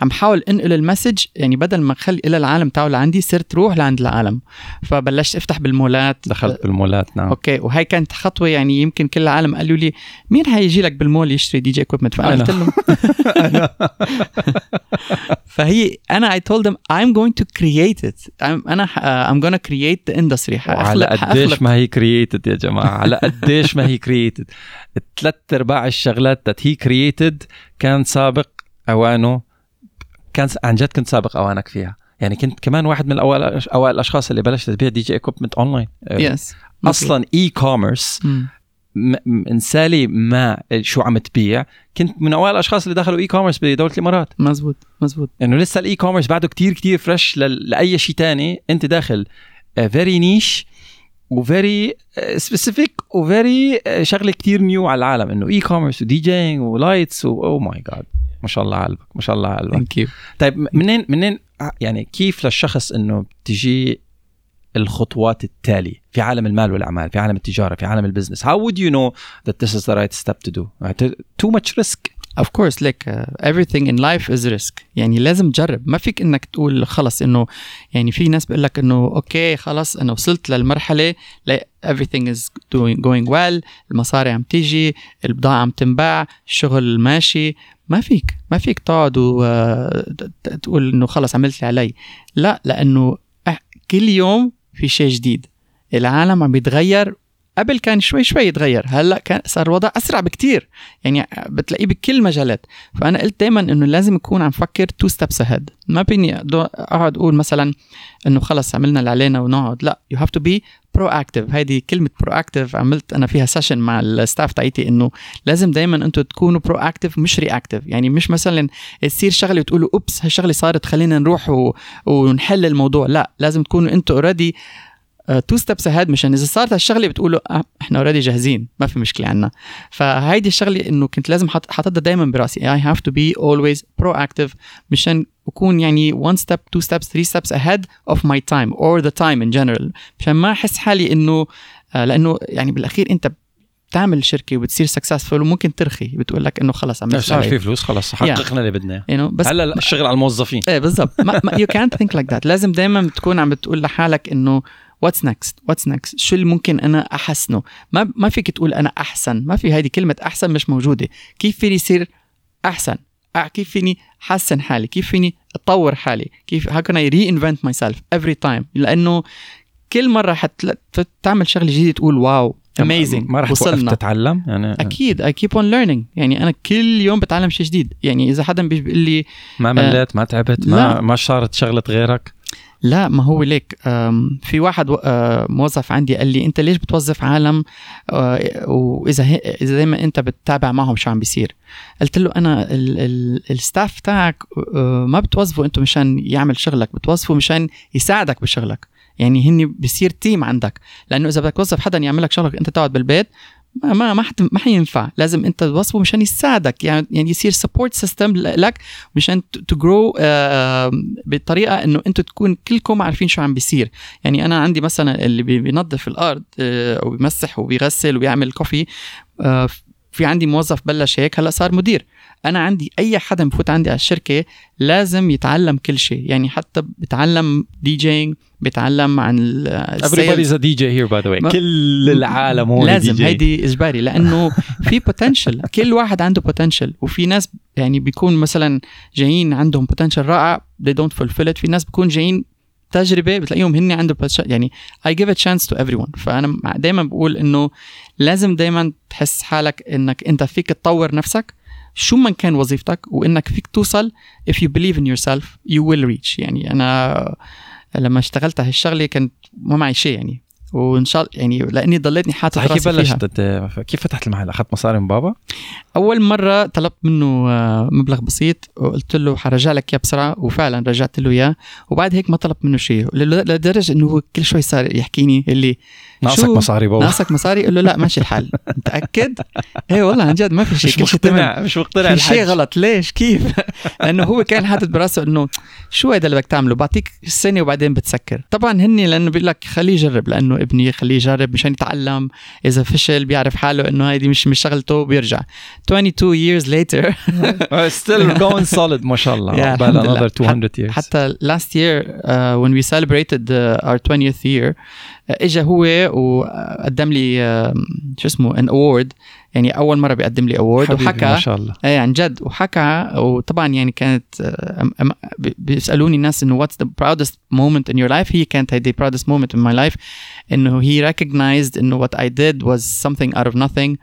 عم حاول انقل ال message يعني بدل ما اخلي العالم تاعه لعندي صرت روح لعند العالم. فبلشت افتح بالمولات. دخلت بالمولات نعم. okay وهي كانت خطوة يعني يمكن كل العالم قالوا لي مين هيجي لك بالمول يشتري DJ equipment فأنا قلت لهم. فهي أنا I told them I'm going to create it. I'm أنا I'm gonna create the industry. على قديش ما هي created يا جماعة. على قديش ما هي created. ثلاث أرباع الشغلات that he created كان سابق أوانه كان عن جد كنت سابق أوانك فيها. يعني كنت كمان واحد من الأوائل أوائل الأشخاص اللي بلشت تبيع DJ equipment online yes أصلا e-commerce انسى لي ما شو عم تبيع. كنت من أوائل الأشخاص اللي دخلوا e-commerce بدولة الإمارات. مزبوط مزبوط إنه لسه ال e-commerce بعده كتير كتير fresh لأي شيء تاني. أنت داخل very آه، niche و very specific و very شغلة كتير new على العالم إنه e-commerce و DJing و lights oh my God ما شاء الله على قلبك ما شاء الله على قلبك. thank you طيب منين منين يعني كيف للشخص إنه بتجي الخطوات التالية؟ في عالم المال والأعمال في عالم التجارة في عالم ال business how would you know that this is the right step to do too much risk. Of course like uh, everything in life is risk. يعني لازم تجرب. ما فيك إنك تقول خلص إنه يعني في ناس بيقول لك إنه أوكي خلص أنا وصلت للمرحلة everything is doing going well المصاري عم تيجي البضاعة عم تنباع الشغل ماشي. ما فيك. ما فيك تقعد وتقول إنه خلص عملت اللي علي. لا لأنه كل يوم في شيء جديد. العالم عم بيتغير قبل كان شوي شوي يتغير هلأ كان صار الوضع أسرع بكتير. يعني بتلاقيه بكل مجالات. فأنا قلت دائما إنه لازم اكون عم فكر two steps ahead ما بيني أقعد أقول مثلا إنه خلص عملنا اللي علينا ونقعد. لا you have to be proactive هيدي كلمة proactive عملت أنا فيها session مع ال staff تاعتي إنه لازم دائما أنتم تكونوا proactive مش reactive يعني مش مثلا تصير شغلة وتقولوا oops هالشغلة صارت خلينا نروح و... ونحل الموضوع. لا لازم تكونوا أنتم already two steps ahead مشان إذا صارت هالشغلة بتقولوا آه إحنا already جاهزين ما في مشكلة عنا. فهيدي الشغلة إنه كنت لازم حاططها دائما براسي. I have to be always proactive مشان أكون يعني 1 step 2 steps 3 steps ahead of my time or the time in general مشان ما أحس حالي إنه آه لأنه يعني بالأخير أنت بتعمل شركة وبتصير successful وممكن ترخي بتقول لك إنه خلص عملت صار في فلوس خلص حققنا اللي بدنا know, بس هلا الشغل على الموظفين. إيه بالضبط. يو كانت ثينك لايك ذات لازم دائما تكون عم بتقول لحالك إنه what's next what's next شو اللي ممكن أنا أحسنه؟ ما ما فيك تقول أنا أحسن. ما في هذه كلمة أحسن مش موجودة. كيف فيني يصير أحسن؟ كيف فيني حسن حالي؟ كيف فيني أطور حالي؟ كيف how can I reinvent myself every time لأنه كل مرة حتعمل شغلة جديدة تقول wow amazing ما رح وصلنا. تتعلم؟ يعني أكيد I keep on learning يعني أنا كل يوم بتعلم شيء جديد. يعني إذا حدا بيقول لي ما مليت ما تعبت ما ما صارت شغلة غيرك؟ لا ما هو ليك. في واحد موظف عندي قال لي أنت ليش بتوظف عالم؟ واذا إذا دائما أنت بتتابع معهم شو عم بيصير. قلت له أنا ال staff تاعك ما بتوظفه أنتم مشان يعمل شغلك بتوظفه مشان يساعدك بشغلك. يعني هني بصير team عندك. لأنه إذا بدك توظف حدا يعمل لك شغلك أنت تقعد بالبيت ما ما ما, ما حينفع. لازم انت توظفه مشان يساعدك. يعني يعني يصير support system لك مشان to grow بطريقة إنه أنتم تكون كلكم عارفين شو عم بيصير. يعني أنا عندي مثلا اللي بينظف الأرض uh, وبيمسح وبيغسل وبيعمل coffee في عندي موظف بلش هيك هلأ صار مدير. أنا عندي أي حدا بفوت عندي على الشركة لازم يتعلم كل شيء. يعني حتى بتعلم DJing بتعلم عن everybody's a DJ here by the way. كل العالم هو لازم. DJ. هيدي إجباري لأنه في بوتنشل كل واحد عنده بوتنشل وفي ناس يعني بيكون مثلا جايين عندهم بوتنشل رائع they don't fulfill it. في ناس بيكون جايين تجربة بتلاقيهم هن عندهم يعني I give a chance to everyone. فأنا دائما بقول إنه لازم دائما تحس حالك إنك أنت فيك تطور نفسك. شو ما كان وظيفتك؟ وإنك فيك توصل if you believe in yourself you will reach. يعني أنا لما اشتغلت هالشغله كانت ما معي شيء يعني. وإن شاء الله يعني لأني ضليتني حاطط راسي كيف بلشت؟ كيف فتحت المحل؟ أخذت مصاري من بابا؟ أول مرة طلبت منه آه، مبلغ بسيط وقلت له حرجع لك إياه بسرعة وفعلا رجعت له إياه. وبعد هيك ما طلبت منه شيء. لدرجة إنه هو كل شوي صار يحكيني اللي ناقصك مصاري بابا. ناقصك مصاري؟ قل له لا ماشي الحال. متأكد؟ إيه والله عن جد ما في شيء مش مقتنع مش مقتنع في شيء غلط. ليش؟ كيف؟ لأنه هو كان حاطط براسه إنه شو هذا اللي بدك تعمله؟ بعطيك السنة وبعدين بتسكر. طبعا هني لأنه بيقول لك خليه يجرب لأنه ابني خليه يجرب مشان يتعلم. إذا فشل بيعرف حاله إنه هيدي مش مش شغلته بيرجع. 22 years later. Still going solid ما شاء الله. Yeah, another 200 years. حتى last year uh, when we celebrated uh, our 20th year اجى هو وقدم لي شو اسمه ان اوورد يعني اول مره بيقدم لي اوورد وحكى ما شاء الله ايه عن جد وحكى وطبعا يعني كانت بيسالوني الناس انه واتس ذا proudest moment in your life هي كانت هيدي proudest moment in my life انه he recognized انه what I did was something out of nothing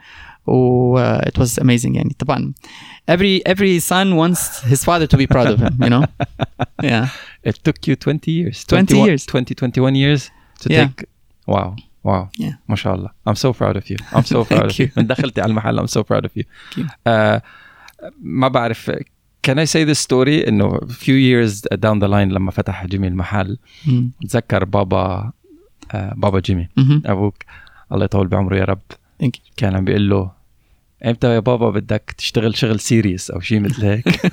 و uh, it was amazing يعني طبعا every every son wants his father to be proud of him you know yeah it took you 20 years 20 years 20 21 years to yeah. take wow wow yeah. ما شاء الله. I'm so proud of you. I'm so proud of you. من دخلتي على المحل I'm so proud of you. Uh, ما بعرف can I say this story إنه few years down the line لما فتح جيمي المحل بتذكر بابا uh, بابا جيمي أبوك. الله يطول بعمره يا رب. كان عم بيقول له إمتى يا بابا بدك تشتغل شغل سيريس أو شيء مثل هيك؟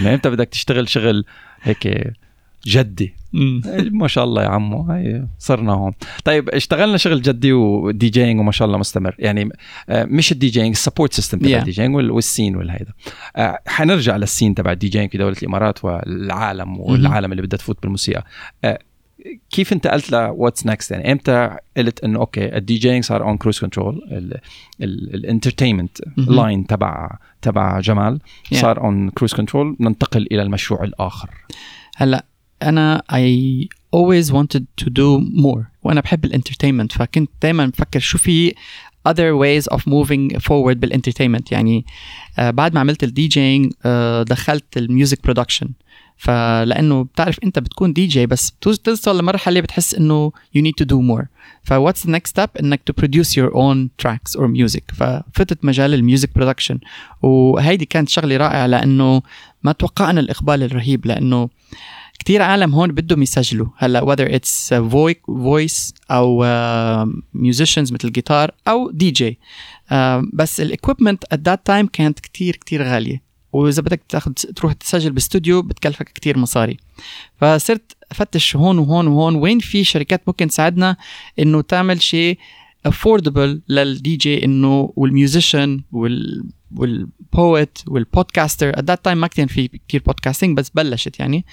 إمتى بدك تشتغل شغل هيك جدي. ما شاء الله يا عمو هاي صرنا هون. طيب اشتغلنا شغل جدي و DJing وما شاء الله مستمر. يعني آه، مش ال DJing ال support system تبع ال DJing وال scene والهيدا. آه، حنرجع لل scene تبع ال DJing في دولة الإمارات والعالم والعالم اللي بدها تفوت بالموسيقى. آه، كيف انت قلت له what's next يعني إمتى قلت إنه okay ال DJing صار on cruise control ال entertainment line تبع تبع جمال صار اون كروز كنترول ننتقل إلى المشروع الآخر. هلأ أنا I always wanted to do more وأنا بحب ال entertainment فكنت دائما بفكر شو في other ways of moving forward بال entertainment. يعني آه بعد ما عملت ال DJing آه دخلت ال music production. فلأنه بتعرف أنت بتكون دي جي بس توصل لمرحلة بتحس إنه you need to do more. ف what's the next step إنك to produce your own tracks or music. ففتت مجال ال music production. وهيدي كانت شغلة رائعة لأنه ما توقعنا الإقبال الرهيب لأنه كتير عالم هون بدهم يسجلوا. هلا whether it's voice أو musicians مثل جيتار أو دي جي بس ال equipment at that time كانت كتير كتير غالية. وإذا بدك تاخذ تروح تسجل باستوديو بتكلفك كتير مصاري. فصرت أفتش هون وهون وهون وين في شركات ممكن تساعدنا إنه تعمل شيء affordable لل DJ إنه وال musician وال وال poet وال podcaster at that time ما كان في كثير podcasting بس بلشت يعني.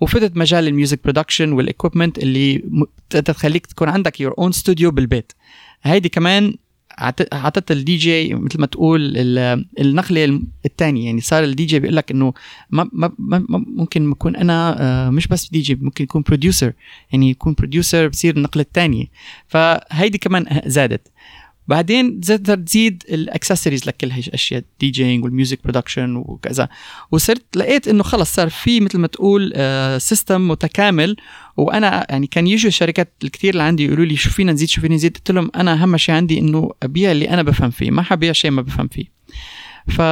وفتت مجال ال music production وال equipment اللي تخليك تكون عندك your own studio بالبيت. هيدي كمان عطت الدي جي مثل ما تقول النقلة الثانية يعني صار الدي جي بيقول لك إنه ما, ما, ما ممكن يكون أنا آه، مش بس دي جي ممكن يكون producer يعني يكون producer بصير النقلة الثانية فهيدي كمان زادت. بعدين تقدر تزيد الاكسسوارز لكل هي الاشياء DJing وال music production وكذا. وصرت لقيت إنه خلص صار في مثل ما تقول system آه، متكامل. وأنا يعني كان يجوا الشركات الكثير اللي عندي يقولوا لي شو فينا نزيد شو فينا نزيد؟ قلت لهم أنا أهم شيء عندي إنه أبيع اللي أنا بفهم فيه ما حبيع شيء ما بفهم فيه. ف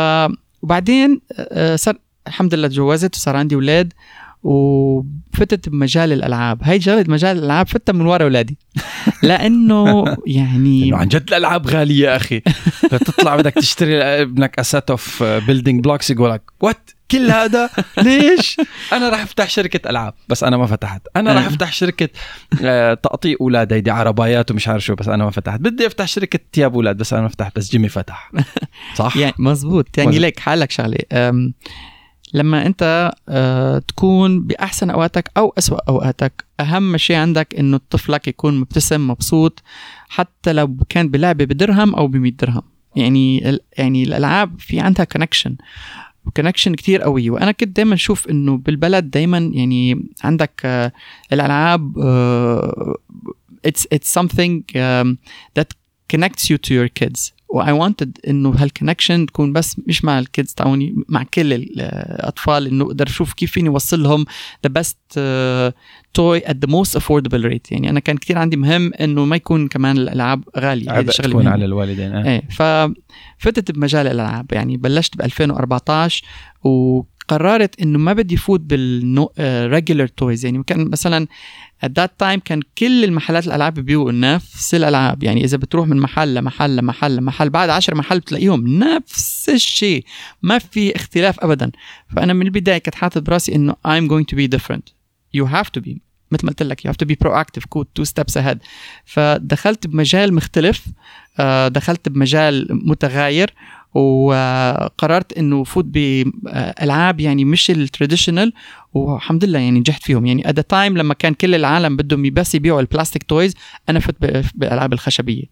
وبعدين آه، صار الحمد لله تجوزت وصار عندي أولاد. وفتت بمجال الألعاب. هاي شغلة مجال الألعاب فتها من ورا أولادي. لأنه يعني عن جد الألعاب غالية يا أخي. تطلع بدك تشتري ابنك a set of building blocks يقول لك what كل هذا؟ ليش؟ أنا راح أفتح شركة ألعاب. بس أنا ما فتحت. أنا راح أفتح شركة آه، تقطيع أولاد. هيدي عربايات ومش عارف شو بس أنا ما فتحت. بدي أفتح شركة ثياب أولاد بس أنا ما فتحت. بس جيمي فتح. صح؟ يعني مزبوط. يعني ليك حالك شغلة. لما انت آه تكون بأحسن أوقاتك أو أسوأ أوقاتك أهم شيء عندك إنه طفلك يكون مبتسم مبسوط حتى لو كان بلعبه بدرهم أو ب درهم. يعني يعني الألعاب في عندها connection و connection كتير قوي. وأنا كنت دايما أشوف إنه بالبلد دايما يعني عندك آه الألعاب it's something um, that connects you to your kids. و I wanted إنه هال connection تكون بس مش مع ال kids تاعوني مع كل الأطفال إنه أقدر أشوف كيف فيني أوصل لهم the best toy at the most affordable rate يعني أنا كان كثير عندي مهم إنه ما يكون كمان الألعاب غالية عبء تكون على الوالدين آه. إيه ففتت بمجال الألعاب. يعني بلشت ب 2014 وقررت إنه ما بدي فوت بال regular toys يعني كان مثلا at that time كان كل المحلات الألعاب بيبيعوا نفس الألعاب. يعني إذا بتروح من محل لمحل لمحل لمحل بعد عشر محل بتلاقيهم نفس الشيء. ما في اختلاف ابدا. فأنا من البداية كنت حاطط براسي إنه I'm going to be different. You have to be. مثل ما قلت لك you have to be proactive. Go two steps ahead. فدخلت بمجال مختلف. آه، دخلت بمجال متغاير. وقررت إنه فوت بالعاب يعني مش ال traditional والحمد لله يعني نجحت فيهم. يعني at time لما كان كل العالم بدهم بس يبيعوا ال plastic toys أنا فت بالألعاب الخشبية.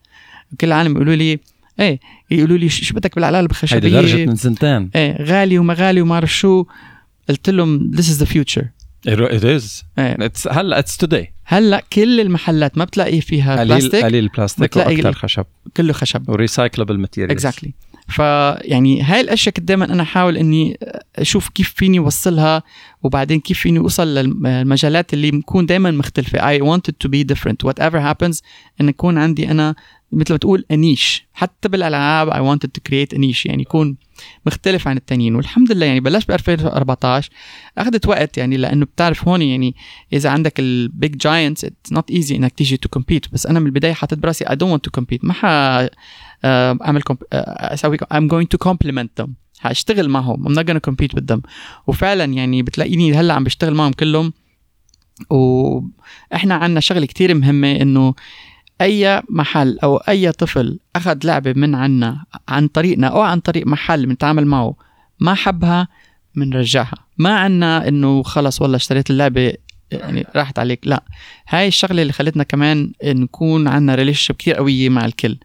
كل العالم يقولوا لي إيه يقولوا لي شو بدك بالألعاب الخشبية؟ هيدي درجه من سنتين. إيه غالي وما غالي وما أعرف شو. قلت لهم this is the future. It is. إيه. هلا it's today هلا كل المحلات ما بتلاقي فيها قليل بلاستيك قليل البلاستيك وأكثر خشب. كله خشب. و recyclable material exactly فيعني هاي الأشياء كنت دائما أنا أحاول إني أشوف كيف فيني أوصلها وبعدين كيف فيني أوصل للمجالات اللي بكون دائما مختلفة. I wanted to be different. Whatever happens إن يكون عندي أنا مثل ما تقول a niche حتى بالألعاب I wanted create a niche يعني يكون مختلف عن التانيين. والحمد لله يعني بلشت ب 2014 أخذت وقت يعني لأنه بتعرف هون يعني إذا عندك ال big giants it's not easy إنك تيجي to compete بس أنا من البداية حاطط براسي don't want to compete. ما ح أعمل آه، أسوي I'm going to complement them. هشتغل معهم. I'm not gonna compete with them. وفعلا يعني بتلاقيني هلأ عم بشتغل معهم كلهم. وإحنا عندنا شغله كتير مهمة إنه أي محل أو أي طفل أخذ لعبة من عنا عن طريقنا أو عن طريق محل بنتعامل معه ما حبها بنرجعها ما عنا إنه خلص والله اشتريت اللعبة يعني راحت عليك. لا. هاي الشغلة اللي خلتنا كمان نكون عندنا ريليشن كثير قوية مع الكل.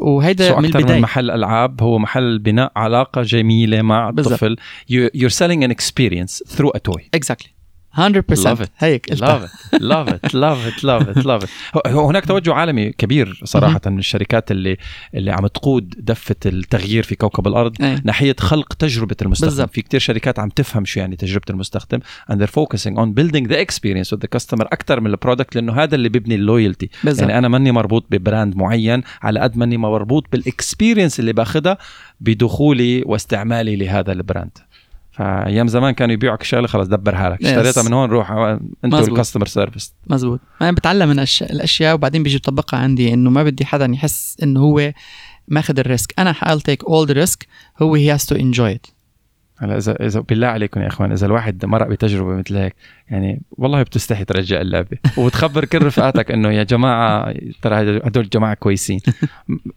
وهيدا من البدايه من محل ألعاب هو محل بناء علاقة جميلة مع بالزبط. الطفل you're selling an experience through a toy. Exactly. 100% Love it. هيك love it. Love it. Love it. Love it. Love it. هو- هناك توجه عالمي كبير صراحة من الشركات اللي اللي عم تقود دفة التغيير في كوكب الأرض إيه. ناحية خلق تجربة المستخدم. بالضبط. في كتير شركات عم تفهم شو يعني تجربة المستخدم and they're focusing on building the experience with the customer أكثر من ال product لأنه هذا اللي بيبني ال loyalty بالضبط. يعني أنا ماني مربوط ب brand معين على قد ماني مربوط بال experience اللي باخذها بدخولي واستعمالي لهذا ال brand. فايام زمان كانوا يبيعوك شغله خلاص دبر حالك. اشتريتها من هون روح انت مزبوط. وال customer service مزبوط. أنا بتعلم من أش... الأشياء وبعدين بيجي بطبقها عندي إنه ما بدي حدا يحس إنه هو ماخذ ال risk. أنا I'll take all the risk. هو he has to enjoy it. هلا اذا إذا بالله عليكم يا إخوان إذا الواحد مرق بتجربة مثل هيك يعني والله بتستحي ترجع اللعبة. وبتخبر كل رفقاتك إنه يا جماعة ترى هدول الجماعة كويسين.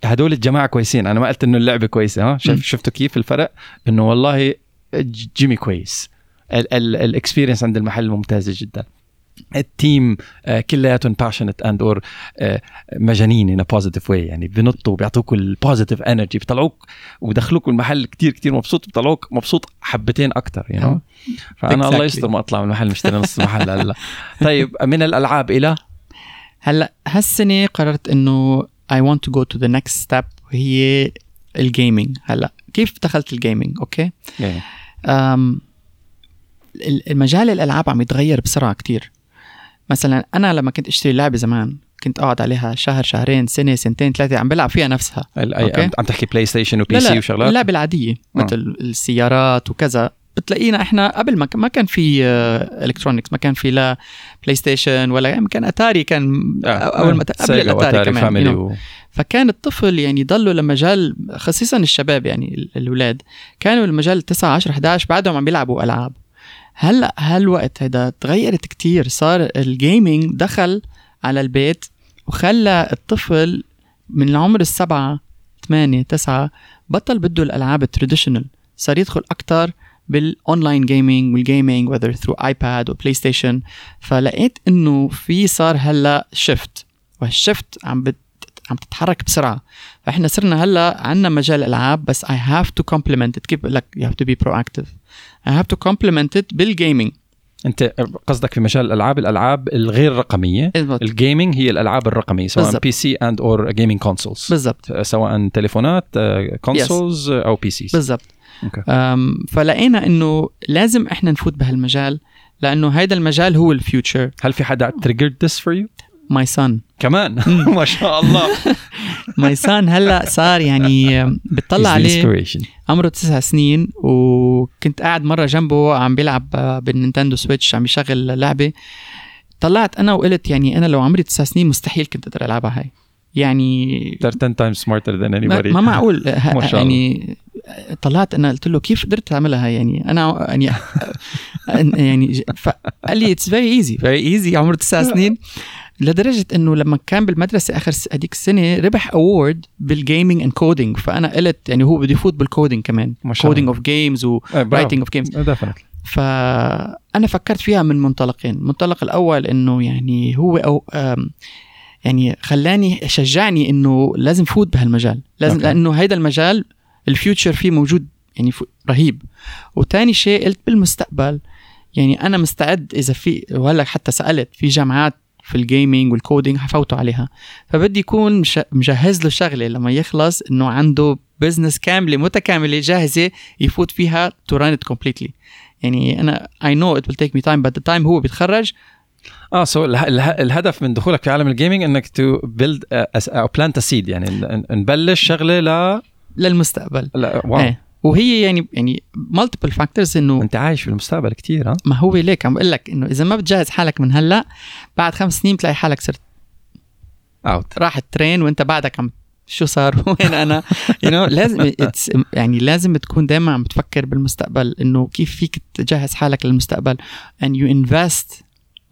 هدول الجماعة كويسين. أنا ما قلت إنه اللعبة كويسة ها. شف شفتوا كيف الفرق؟ إنه والله جيمي كويس. ال experience عند المحل ممتازة جدا. ال team آه، كلياتهم passionate and أور مجانين in positive way يعني بنطوا بيعطوك ال positive energy بيطلعوك وبدخلوك المحل كتير كتير مبسوط بيطلعوك مبسوط حبتين أكثر you you know? فأنا الله Exactly. يستر ما أطلع من المحل مشتري نص محل هلا. طيب من الألعاب إلى؟ هلا هالسنة قررت إنه I want to go to the next step وهي ال gaming هلا. كيف دخلت ال gaming okay؟ أم ال- المجال الألعاب عم يتغير بسرعة كتير. مثلا أنا لما كنت أشتري لعبة زمان كنت أقعد عليها شهر شهرين سنة سنتين ثلاثة عم بلعب فيها نفسها. okay. عم تحكي بلاي ستيشن و PC لا وشغلات؟ اللعبة العادية مثل السيارات وكذا. بتلاقينا إحنا قبل ما ما كان في electronics ما كان في لا بلاي ستيشن ولا يعني كان اتاري كان آه، أول ما قبل الاتاري كمان فكان الطفل يعني يضلوا لمجال خصيصا الشباب يعني ال- الأولاد كانوا المجال 9 10 11 بعدهم عم بيلعبوا ألعاب. هلأ هالوقت هذا تغيرت كتير صار ال gaming دخل على البيت وخلى الطفل من العمر السبعة ثمانية تسعة بطل بده الألعاب ال traditional صار يدخل أكتر بال online gaming وال gaming whether through iPad و PlayStation فلقيت إنه في صار هلأ shift وال shift عم بت عم تتحرك بسرعة. فإحنا صرنا هلأ عندنا مجال ألعاب بس I have to complement it. كيف بقول لك you have to be proactive. I have to complement it بال gaming أنت قصدك في مجال الألعاب الألعاب الغير رقمية. ال gaming هي الألعاب الرقمية سواء. PC and or gaming consoles بالضبط. سواء تليفونات consoles أو PCs بالضبط فلقينا إنه لازم إحنا نفوت بهالمجال لأنه هيدا المجال هو ال future هل في حدا triggered this for you my son كمان. ما شاء الله. my son هلا صار يعني بتطلع عليه. عمره تسع سنين وكنت قاعد مرة جنبه عم بيلعب بال Nintendo Switch عم يشغل لعبة. طلعت أنا وقلت يعني أنا لو عمري تسع سنين مستحيل كنت أقدر ألعبها هاي. يعني They're 10 times smarter than ما, anybody. ما معقول. ما شاء. يعني طلعت أنا قلت له كيف قدرت تعملها يعني أنا يعني يعني فقال لي it's very easy very easy عمره تسع سنين. لدرجة إنه لما كان بالمدرسة آخر هذيك السنة ربح award بال gaming and coding فأنا قلت يعني هو بده يفوت بال coding كمان coding. of games. و writing of games. فانا فكرت فيها من منطلقين المنطلق الأول إنه يعني هو أو يعني خلاني شجعني إنه لازم فوت بهالمجال لازم okay. لأنه هيدا المجال ال future فيه موجود يعني رهيب وتاني شيء قلت بالمستقبل يعني أنا مستعد إذا في وهلأ حتى سألت في جامعات في ال gaming وال coding حفوتوا عليها. فبدي يكون مجهز له شغلة لما يخلص إنه عنده business كاملة متكاملة جاهزة يفوت فيها to run it completely. يعني أنا I know it will take me time but the time هو بيتخرج. آه so. اله... الهدف من دخولك في عالم ال gaming إنك to build أو plant seed يعني نبلش شغلة ل للمستقبل. لا wow إيه. وهي يعني يعني multiple factors إنه أنت عايش في المستقبل كتير ها؟ ما هو ليك. عم بقول لك إنه إذا ما بتجهز حالك من هلأ بعد خمس سنين بتلاقي حالك صرت out راح ال train وأنت بعدك عم شو صار؟ وين أنا؟ You know, لازم يعني لازم تكون دائما عم بتفكر بالمستقبل إنه كيف فيك تجهز حالك للمستقبل. And you invest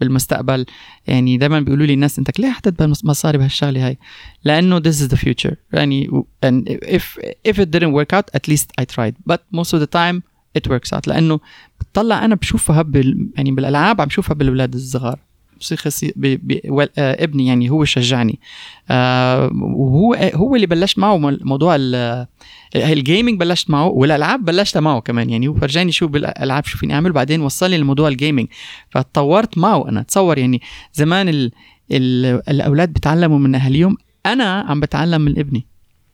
بالمستقبل. يعني دائما بيقولوا لي الناس أنت ليه حطيت مصاري بهالشغلة هاي؟ لأنه this is the future. يعني and if if it didn't work out at least I tried. But most of the time it works out. لأنه بتطلع أنا بشوفها بال يعني بالألعاب عم بشوفها بالأولاد الصغار. موسيقى ب... ب... و... آه ابني يعني هو شجعني. آه وهو هو اللي بلشت معه موضوع ال... ال gaming بلشت معه والألعاب بلشت معه كمان. يعني هو فرجاني شو بالألعاب شو فيني أعمل بعدين وصلني لموضوع ال gaming فتطورت معه أنا تصور يعني زمان ال... ال... الأولاد بتعلموا من أهاليهم أنا عم بتعلم من ابني.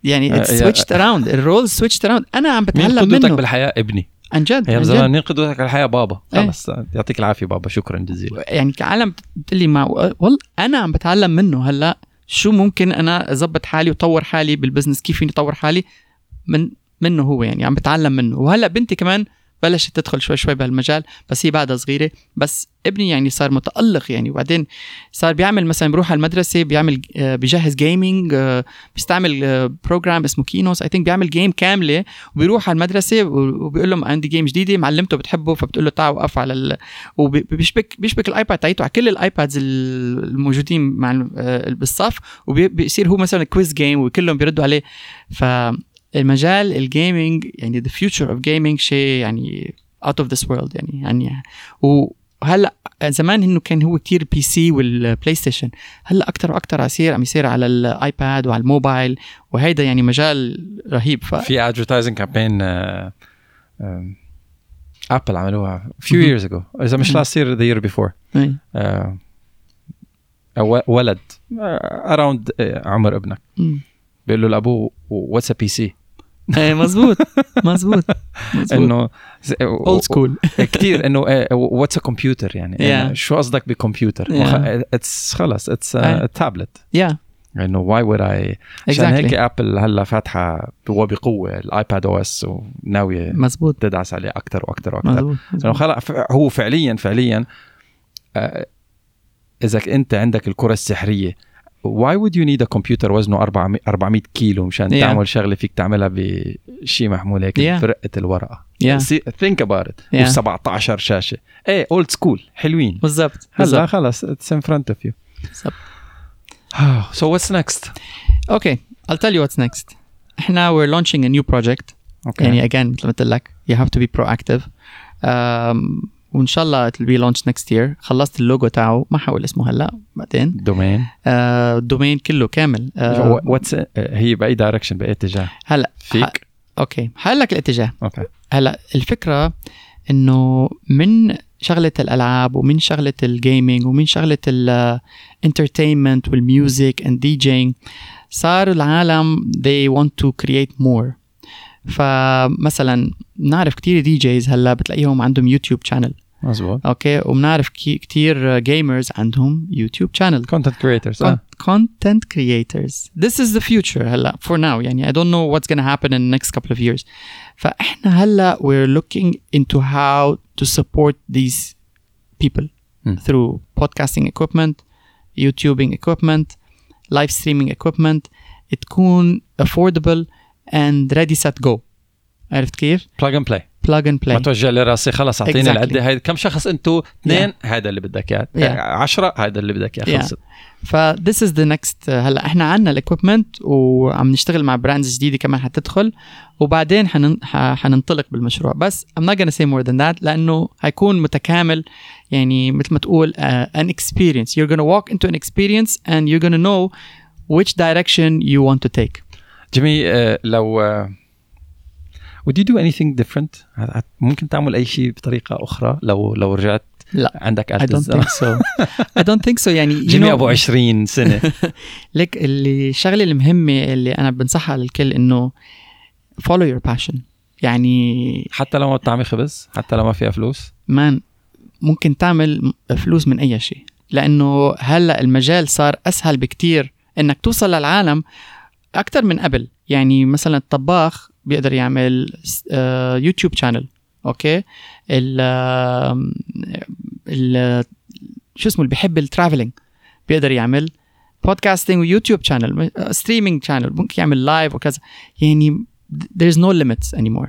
يعني switched around ال role switched around أنا عم بتعلم مين منه. بالحياة؟ ابني. عن جد عن زمان جد. مين قدوتك بالحياة بابا. إيه. خلص. يعطيك العافية بابا. شكرا جزيلا. يعني كعالم بتقول لي ما والله أنا عم بتعلم منه هلأ شو ممكن أنا أظبط حالي وطور حالي بال business كيف فيني أطور حالي من منه هو يعني عم بتعلم منه. وهلأ بنتي كمان بلشت تدخل شوي شوي بهالمجال بس هي بعدها صغيرة. بس ابني يعني صار متألق يعني وبعدين صار بيعمل مثلا بيروح على المدرسة بيعمل آه، بيجهز gaming بيستعمل program اسمه Keynote I think بيعمل game كاملة وبيروح على المدرسة وبيقول لهم عندي game جديدة معلمته بتحبه فبتقول له تعال وقف على ال... وبيشبك بيشبك ال iPad تاعته على كل ال iPads الموجودين مع ال- آه، بالصف وبيصير هو مثلا quiz game وكلهم بيردوا عليه. ف المجال ال gaming يعني the future of gaming شيء يعني out of this world يعني يعني وهلا زمان إنه كان هو كتير PC وال PlayStation هلا أكثر وأكثر عصير عم يصير على ال iPad وعلى الموبايل وهيدا يعني مجال رهيب ف في advertising campaign Apple عملوها few مهم. years ago إذا مش مهم. last year the year before إيه. آه، ولد اراوند عمر ابنك. بيقول له لأبوه واتس ا بي سي إيه مزبوط مزبوط إنه اولد سكول كثير إنه واتس ا كمبيوتر يعني. إنه شو قصدك بكمبيوتر. اتس خلص اتس. تابلت يا إنه واي وود اي عشان هيك ابل هلا فاتحة وبقوه الايباد أو اس وناويه مزبوط. تدعس عليه أكثر وأكثر وأكثر. خلق ف- هو فعليا فعليا آه، إذا أنت عندك الكرة السحرية why would you need a computer وزنه 400 400 كيلو مشان Yeah. تعمل شغله فيك تعملها بشيء محمول هيك Yeah. برقه الورقه Yeah. Think about it Yeah. وب 17 شاشه إيه old school حلوين بالضبط هلا خلص it's in front of you بالضبط. so what's next Okay, I'll tell you what's next. إحنا we're launching a new project. okay. يعني again مثل ما قلت لك you have to be proactive. Um, وإن شاء الله be launched next year. خلصت اللوجو تاعه ما حقول اسمه هلا بعدين. domain آه، ال domain كله كامل. آه، what's هي بأي direction بأي اتجاه هلا فيك okay هقول لك الاتجاه. okay هلا الفكرة إنه من شغلة الألعاب ومن شغلة ال gaming ومن شغلة ال entertainment وال music and DJing صار العالم they want to create more فمثلا نعرف كتير دي جيز هلا بتلاقيهم عندهم يوتيوب شانل مزبوط أوكي وبنعرف كتير جيمرز عندهم يوتيوب شانل كونتنت كريترز content creators this is the future هلا for now يعني I don't know what's gonna happen in the next couple of years فاحنا هلا we're looking into how to support these people Hmm. through podcasting equipment YouTubing equipment live streaming equipment تكون affordable and ready set go. عرفت كيف؟ plug and play plug and ما play توجع لي راسي خلص أعطيني Exactly. العده هاي كم شخص؟ أنتوا اثنين. هذا اللي بدك إياه. Yeah. 10 هذا اللي بدك إياه. Yeah. خلصت. ف this is the next هلأ إحنا عنا ال equipment وعم نشتغل مع brands جديدة كمان حتدخل. وبعدين حنن... حننطلق بالمشروع. بس I'm not gonna say more than that لأنه حيكون متكامل. يعني مثل ما تقول uh, an experience. You're gonna walk into an experience and you're gonna know which direction you want to take. جيمي آه، لو آه، would you do anything different ممكن تعمل أي شيء بطريقة أخرى لو لو رجعت لا. عندك I don't think so. I don't think so. يعني جيمي أبو 20 سنة. لك اللي الشغلة المهمة اللي أنا بنصحها للكل إنه follow your passion. يعني حتى لو ما بتعمل خبز حتى لو ما فيها فلوس. man ممكن تعمل فلوس من أي شيء. لأنه هلأ المجال صار أسهل بكتير إنك توصل للعالم أكثر من قبل. يعني مثلا الطباخ بيقدر يعمل آه، YouTube channel okay؟ ال ال شو اسمه اللي بيحب ال traveling بيقدر يعمل podcasting و YouTube channel streaming channel ممكن يعمل live وكذا. يعني there's no limits anymore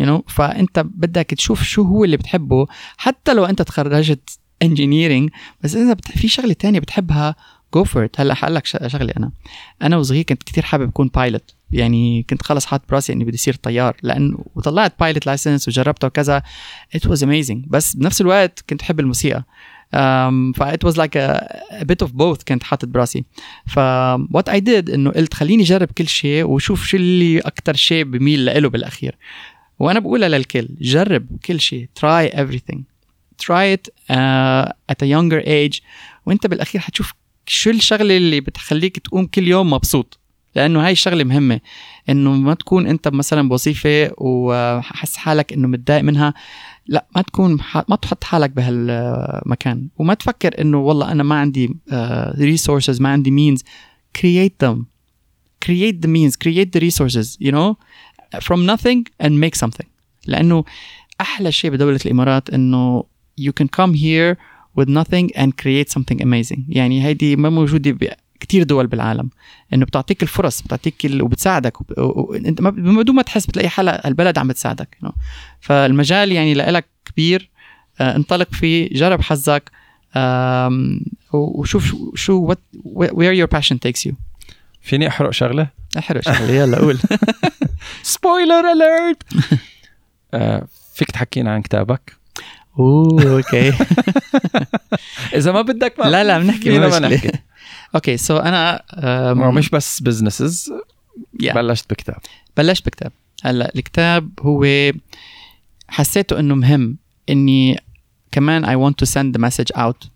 you know فأنت بدك تشوف شو هو اللي بتحبه حتى لو أنت تخرجت engineering بس إذا. في شغلة تانية بتحبها go for هلا حقول لك شغله أنا. أنا وصغير كنت كتير حابب أكون pilot يعني كنت خلص حاط براسي إني بدي أصير طيار. لأنه وطلعت pilot license وجربتها وكذا. it was amazing بس بنفس الوقت كنت أحب الموسيقى. Um, ف it was like a, a bit of both كانت حاطط براسي. ف what I did إنه قلت خليني أجرب كل شيء وشوف شو اللي أكثر شيء بميل له بالأخير. وأنا بقولها للكل جرب كل شيء. Try everything. Try it uh, at a younger age. وأنت بالأخير حتشوف شو الشغلة اللي بتخليك تقوم كل يوم مبسوط؟ لأنه هاي الشغله مهمة إنه ما تكون أنت مثلا بوظيفه وحس حالك إنه متضايق منها لا ما تكون ما تحط حالك بهالمكان. وما تفكر إنه والله أنا ما عندي resources ما عندي means create them. Create the means. Create the resources you know from nothing and make something. لأنه أحلى شيء بدولة الإمارات إنه you can come here with nothing and create something amazing. يعني هيدي ما موجودة كتير دول بالعالم. إنه بتعطيك الفرص بتعطيك ال... وبتساعدك. إنت بدون ما تحس بتلاقي حالك البلد عم بتساعدك you know. فالمجال يعني لك كبير. آه انطلق فيه جرب حظك. وشوف شو what, where your passion takes you. فيني أحرق شغلة؟ أحرق شغلة. يلا قول. spoiler alert فيك تحكينا عن كتابك؟ oh okay. إذا ما بدك ما لا لا بنحكي ما نحكي okay so أنا مش بس businesses yeah. بلشت بكتاب. بلشت بكتاب. هلأ الكتاب هو حسيته إنه مهم إني كمان I want to send the message out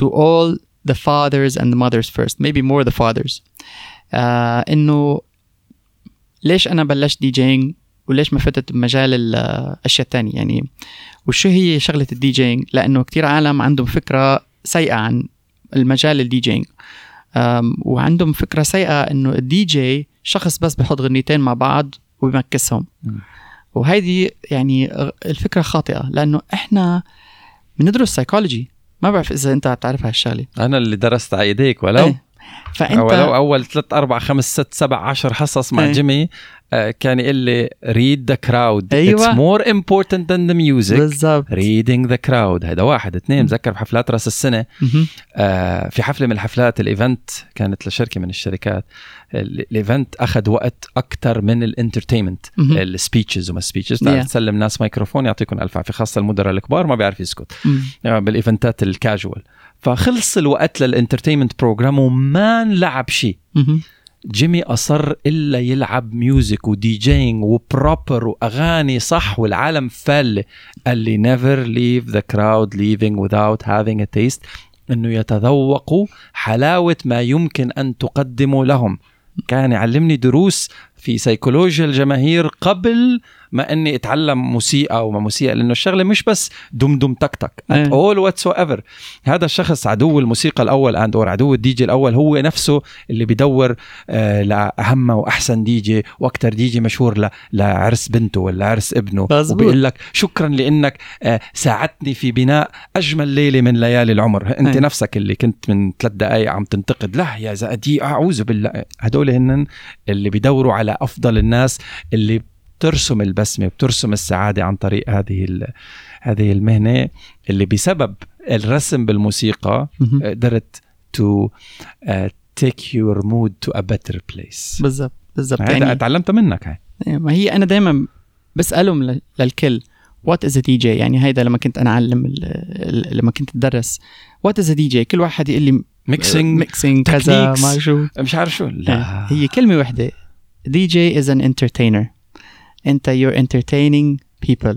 to all the fathers and the mothers first maybe more the fathers. uh, إنه ليش أنا بلشت DJing وليش ما فتت بمجال الاشياء الثانية يعني وشو هي شغلة ال DJing لأنه كتير عالم عندهم فكرة سيئة عن المجال ال DJing وعندهم فكرة سيئة إنه الدي جي شخص بس بحط غنيتين مع بعض وبيمكسهم. وهيدي يعني الفكرة خاطئة لأنه إحنا بندرس سايكولوجي ما بعرف إذا أنت بتعرف هالشغله أنا اللي درست على إيديك ولو؟ إيه. فأنت ولو أول ثلاث أربع خمس ست سبع عشر حصص مع إيه. جيمي آه، كان يقول لي read the crowd. أيوة. it's more important than the music. بالزبط. reading the crowd. هذا واحد. اثنين بتذكر بحفلات راس السنة؟ آه في حفلة من الحفلات ال event كانت لشركة من الشركات. ال event أخذ وقت أكثر من ال entertainment ال speeches وما speeches yeah. تسلم ناس ميكروفون يعطيكم ألف عافية خاصة المدراء الكبار ما بيعرف يسكت. يعني بالإيفنتات الكاجوال فخلص الوقت لل entertainment program وما انلعب شيء جيمي أصر إلا يلعب music و DJing و proper وأغاني صح والعالم فل. قال لي never leave the crowd leaving without having a taste. إنه يتذوقوا حلاوة ما يمكن أن تقدمه لهم. كان يعلمني دروس في سيكولوجيا الجماهير قبل ما إني أتعلم موسيقى وما موسيقى لأنه الشغلة مش بس دم دم تك تك at all whatsoever هذا الشخص عدو الموسيقى الأول and or عدو الدي جي الأول هو نفسه اللي بدور آه لأهم وأحسن دي جي وأكثر دي جي مشهور لعرس بنته ولا عرس ابنه. وبيقول لك شكرا لإنك آه ساعدتني في بناء أجمل ليلة من ليالي العمر. أنت نفسك اللي كنت من ثلاث دقائق عم تنتقد. لا يا زادي أعوذ بالله. هدول هن اللي بدوروا على أفضل الناس اللي بترسم البسمة بترسم السعادة عن طريق هذه هذه المهنة اللي بسبب الرسم بالموسيقى قدرت تو تيك يور مود تو ا بيتر بليس بالضبط بالضبط. يعني تعلمتها منك هاي. إيه، ما هي أنا دائما بسألهم للكل what is DJ يعني هيدا لما كنت أنا أعلم لما كنت أدرس. what is DJ كل واحد يقول لي mixing mixing كذا ما شو. مش عارف شو. لا. هي كلمة واحدة. DJ is an entertainer انت you're entertaining people.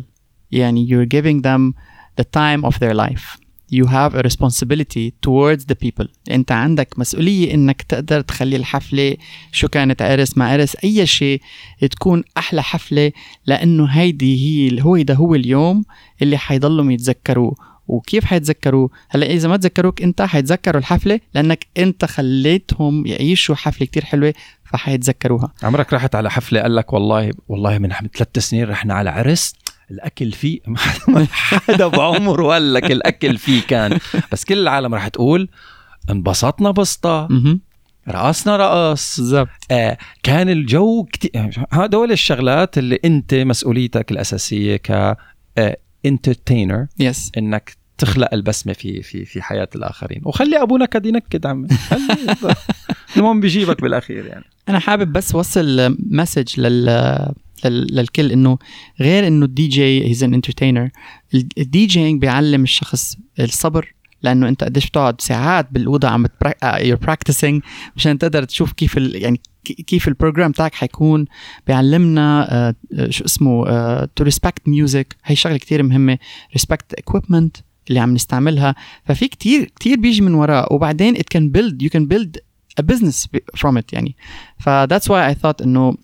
يعني you're giving them the time of their life. You have a responsibility towards the people. انت عندك مسؤولية انك تقدر تخلي الحفلة شو كانت عرس ما عرس أي شيء تكون أحلى حفلة لأنه هيدي هي هو ده هو اليوم اللي حيضلهم يتذكروه. وكيف حيتذكروه هلأ إذا ما تذكروك أنت حيتذكروا الحفلة لأنك أنت خليتهم يعيشوا حفلة كتير حلوة فحيتذكروها. عمرك رحت على حفلة قال لك والله والله من ثلاث سنين رحنا على عرس الأكل فيه ما حدا بعمره قال لك الأكل فيه كان. بس كل العالم رح تقول انبسطنا بسطة. رقصنا رقص. بالضبط. آه كان الجو كتير هدول الشغلات اللي أنت مسؤوليتك الأساسية ك entertainer yes إنك تخلق البسمة في في في حياة الآخرين. وخلي ابونا كد ينكد عمي. المهم بيجيبك بالأخير يعني. أنا حابب بس وصل message لل للكل إنه غير إنه ال DJ he's an entertainer ال DJing بيعلم الشخص الصبر لأنه أنت قديش بتقعد ساعات بالأوضة عم you're practicing مشان تقدر تشوف كيف ال... يعني كيف ال program تاعك حيكون بيعلمنا uh, شو اسمه to respect music هي شغلة كتير مهمة respect equipment اللي عم نستعملها. ففي كتير كتير بيجي من وراء وبعدين it can build you can build a business from it يعني. ف that's why I thought إنه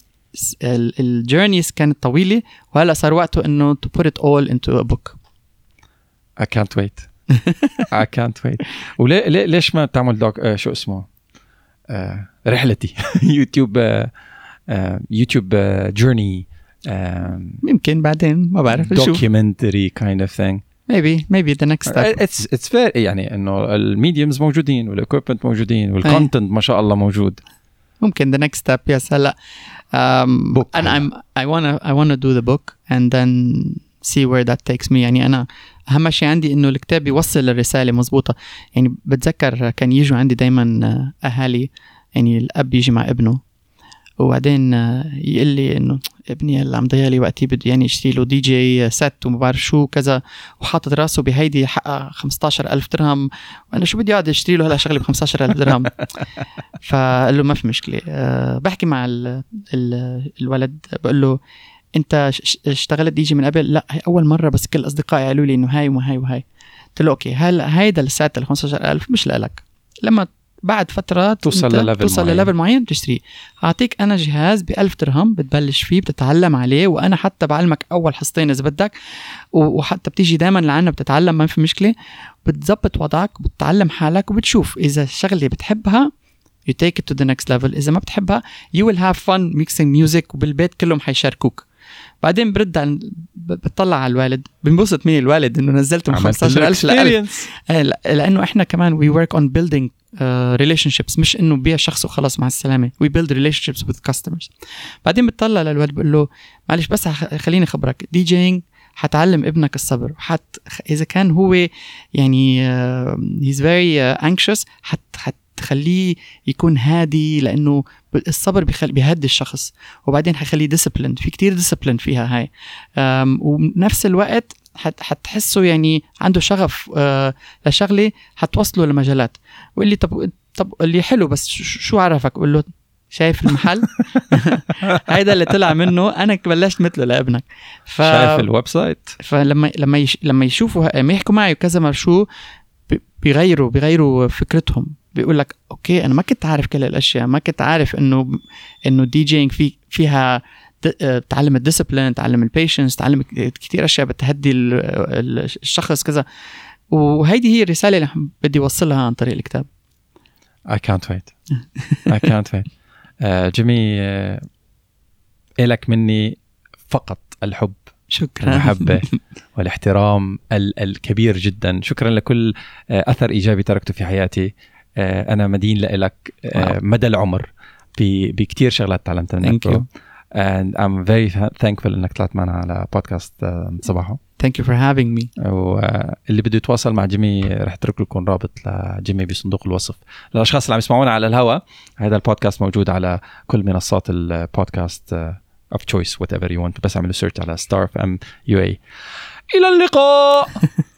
ال journeys كانت طويلة وهلأ صار وقته إنه to put it all into a book. I can't wait. I can't wait. وليه ليه ليش ما تعمل doc آه شو اسمه؟ آه رحلتي. يوتيوب آه آه YouTube journey يمكن بعدين ما بعرف kind of thing. Maybe maybe the next step. It's it's fair يعني إنه ال mediums موجودين وال equipment موجودين وال content ما شاء الله موجود. ممكن the next step yes هلا um, book. and I'm I wanna I wanna do the book and then see where that takes me. يعني أنا أهم شيء عندي إنه الكتاب يوصل الرسالة مزبوطه يعني بتذكر كان يجوا عندي دائما أهالي يعني الأب يجي مع ابنه وبعدين يقول لي إنه ابني اللي عم ضيع لي وقتي بده يعني يشتري له DJ set وما بعرف شو كذا وحاطط راسه بهيدي حقها 15000 درهم. وأنا شو بدي أقعد أشتري له هلا شغلة ب 15000 درهم؟ فقال له ما في مشكلة. أه بحكي مع ال ال الولد بقول له أنت اشتغلت دي جي من قبل؟ لا هي أول مرة بس كل أصدقائي قالوا لي إنه هاي وهاي وهاي. قلت له okay هلا هيدا ال set ال 15000 مش لك لما بعد فترة توصل لل level توصل لل level معين تشتريه. أعطيك أنا جهاز ب 1000 درهم بتبلش فيه بتتعلم عليه وأنا حتى بعلمك أول حصتين إذا بدك وحتى بتيجي دائما لعنا بتتعلم ما في مشكلة. بتظبط وضعك وبتتعلم حالك وبتشوف إذا الشغلة بتحبها you take it to the next level. إذا ما بتحبها you will have fun mixing music وبالبيت كلهم حيشاركوك. بعدين برد بتطلع على الوالد. بنبسط مني الوالد إنه نزلته من 15000 ل 1000 لأنه إحنا كمان we work on building relation uh, ships مش إنه بيع شخص وخلص مع السلامة. We build relationships with customers بعدين بتطلع للولد بقول له معلش بس خليني أخبرك DJing حتعلم ابنك الصبر. حت إذا كان هو يعني he's very anxious حت حتخليه يكون هادي لأنه الصبر بيخلي بيهدي الشخص. وبعدين حيخليه discipline في كتير discipline فيها هاي. وبنفس الوقت حتحسه يعني عنده شغف آه لشغلة حتوصله لمجالات وقال لي طب طب اللي حلو بس شو عرفك؟ قول له شايف المحل؟ هيدا اللي طلع منه أنا بلشت مثله لابنك. ف... شايف ال website؟ فلما لما يش... لما يشوفوا لما يحكوا معي كذا مره شو بيغيروا بيغيروا فكرتهم. بيقول لك okay أنا ما كنت عارف كل الاشياء ما كنت عارف إنه إنه DJing في فيها تعلم ال discipline تعلم ال patience تعلم كثير أشياء بتهدي الشخص كذا. وهيدي هي الرسالة اللي بدي أوصلها عن طريق الكتاب. I can't wait. I can't wait. uh, جيمي uh, إلك مني فقط الحب شكرا. المحبة والاحترام ال- الكبير جدا. شكرا لكل أثر إيجابي تركته في حياتي. أنا مدين لك مدى العمر بكثير شغلات تعلمتها. منك and I'm very thankful إنك طلعت معنا على بودكاست صباحو Thank you for having me. واللي بده يتواصل مع جيمي رح اترك لكم رابط لجيمي بصندوق الوصف. للاشخاص اللي عم يسمعونا على الهواء هذا البودكاست موجود على كل منصات البودكاست of choice whatever you want. بس اعملوا search على Star FM UAE إلى اللقاء!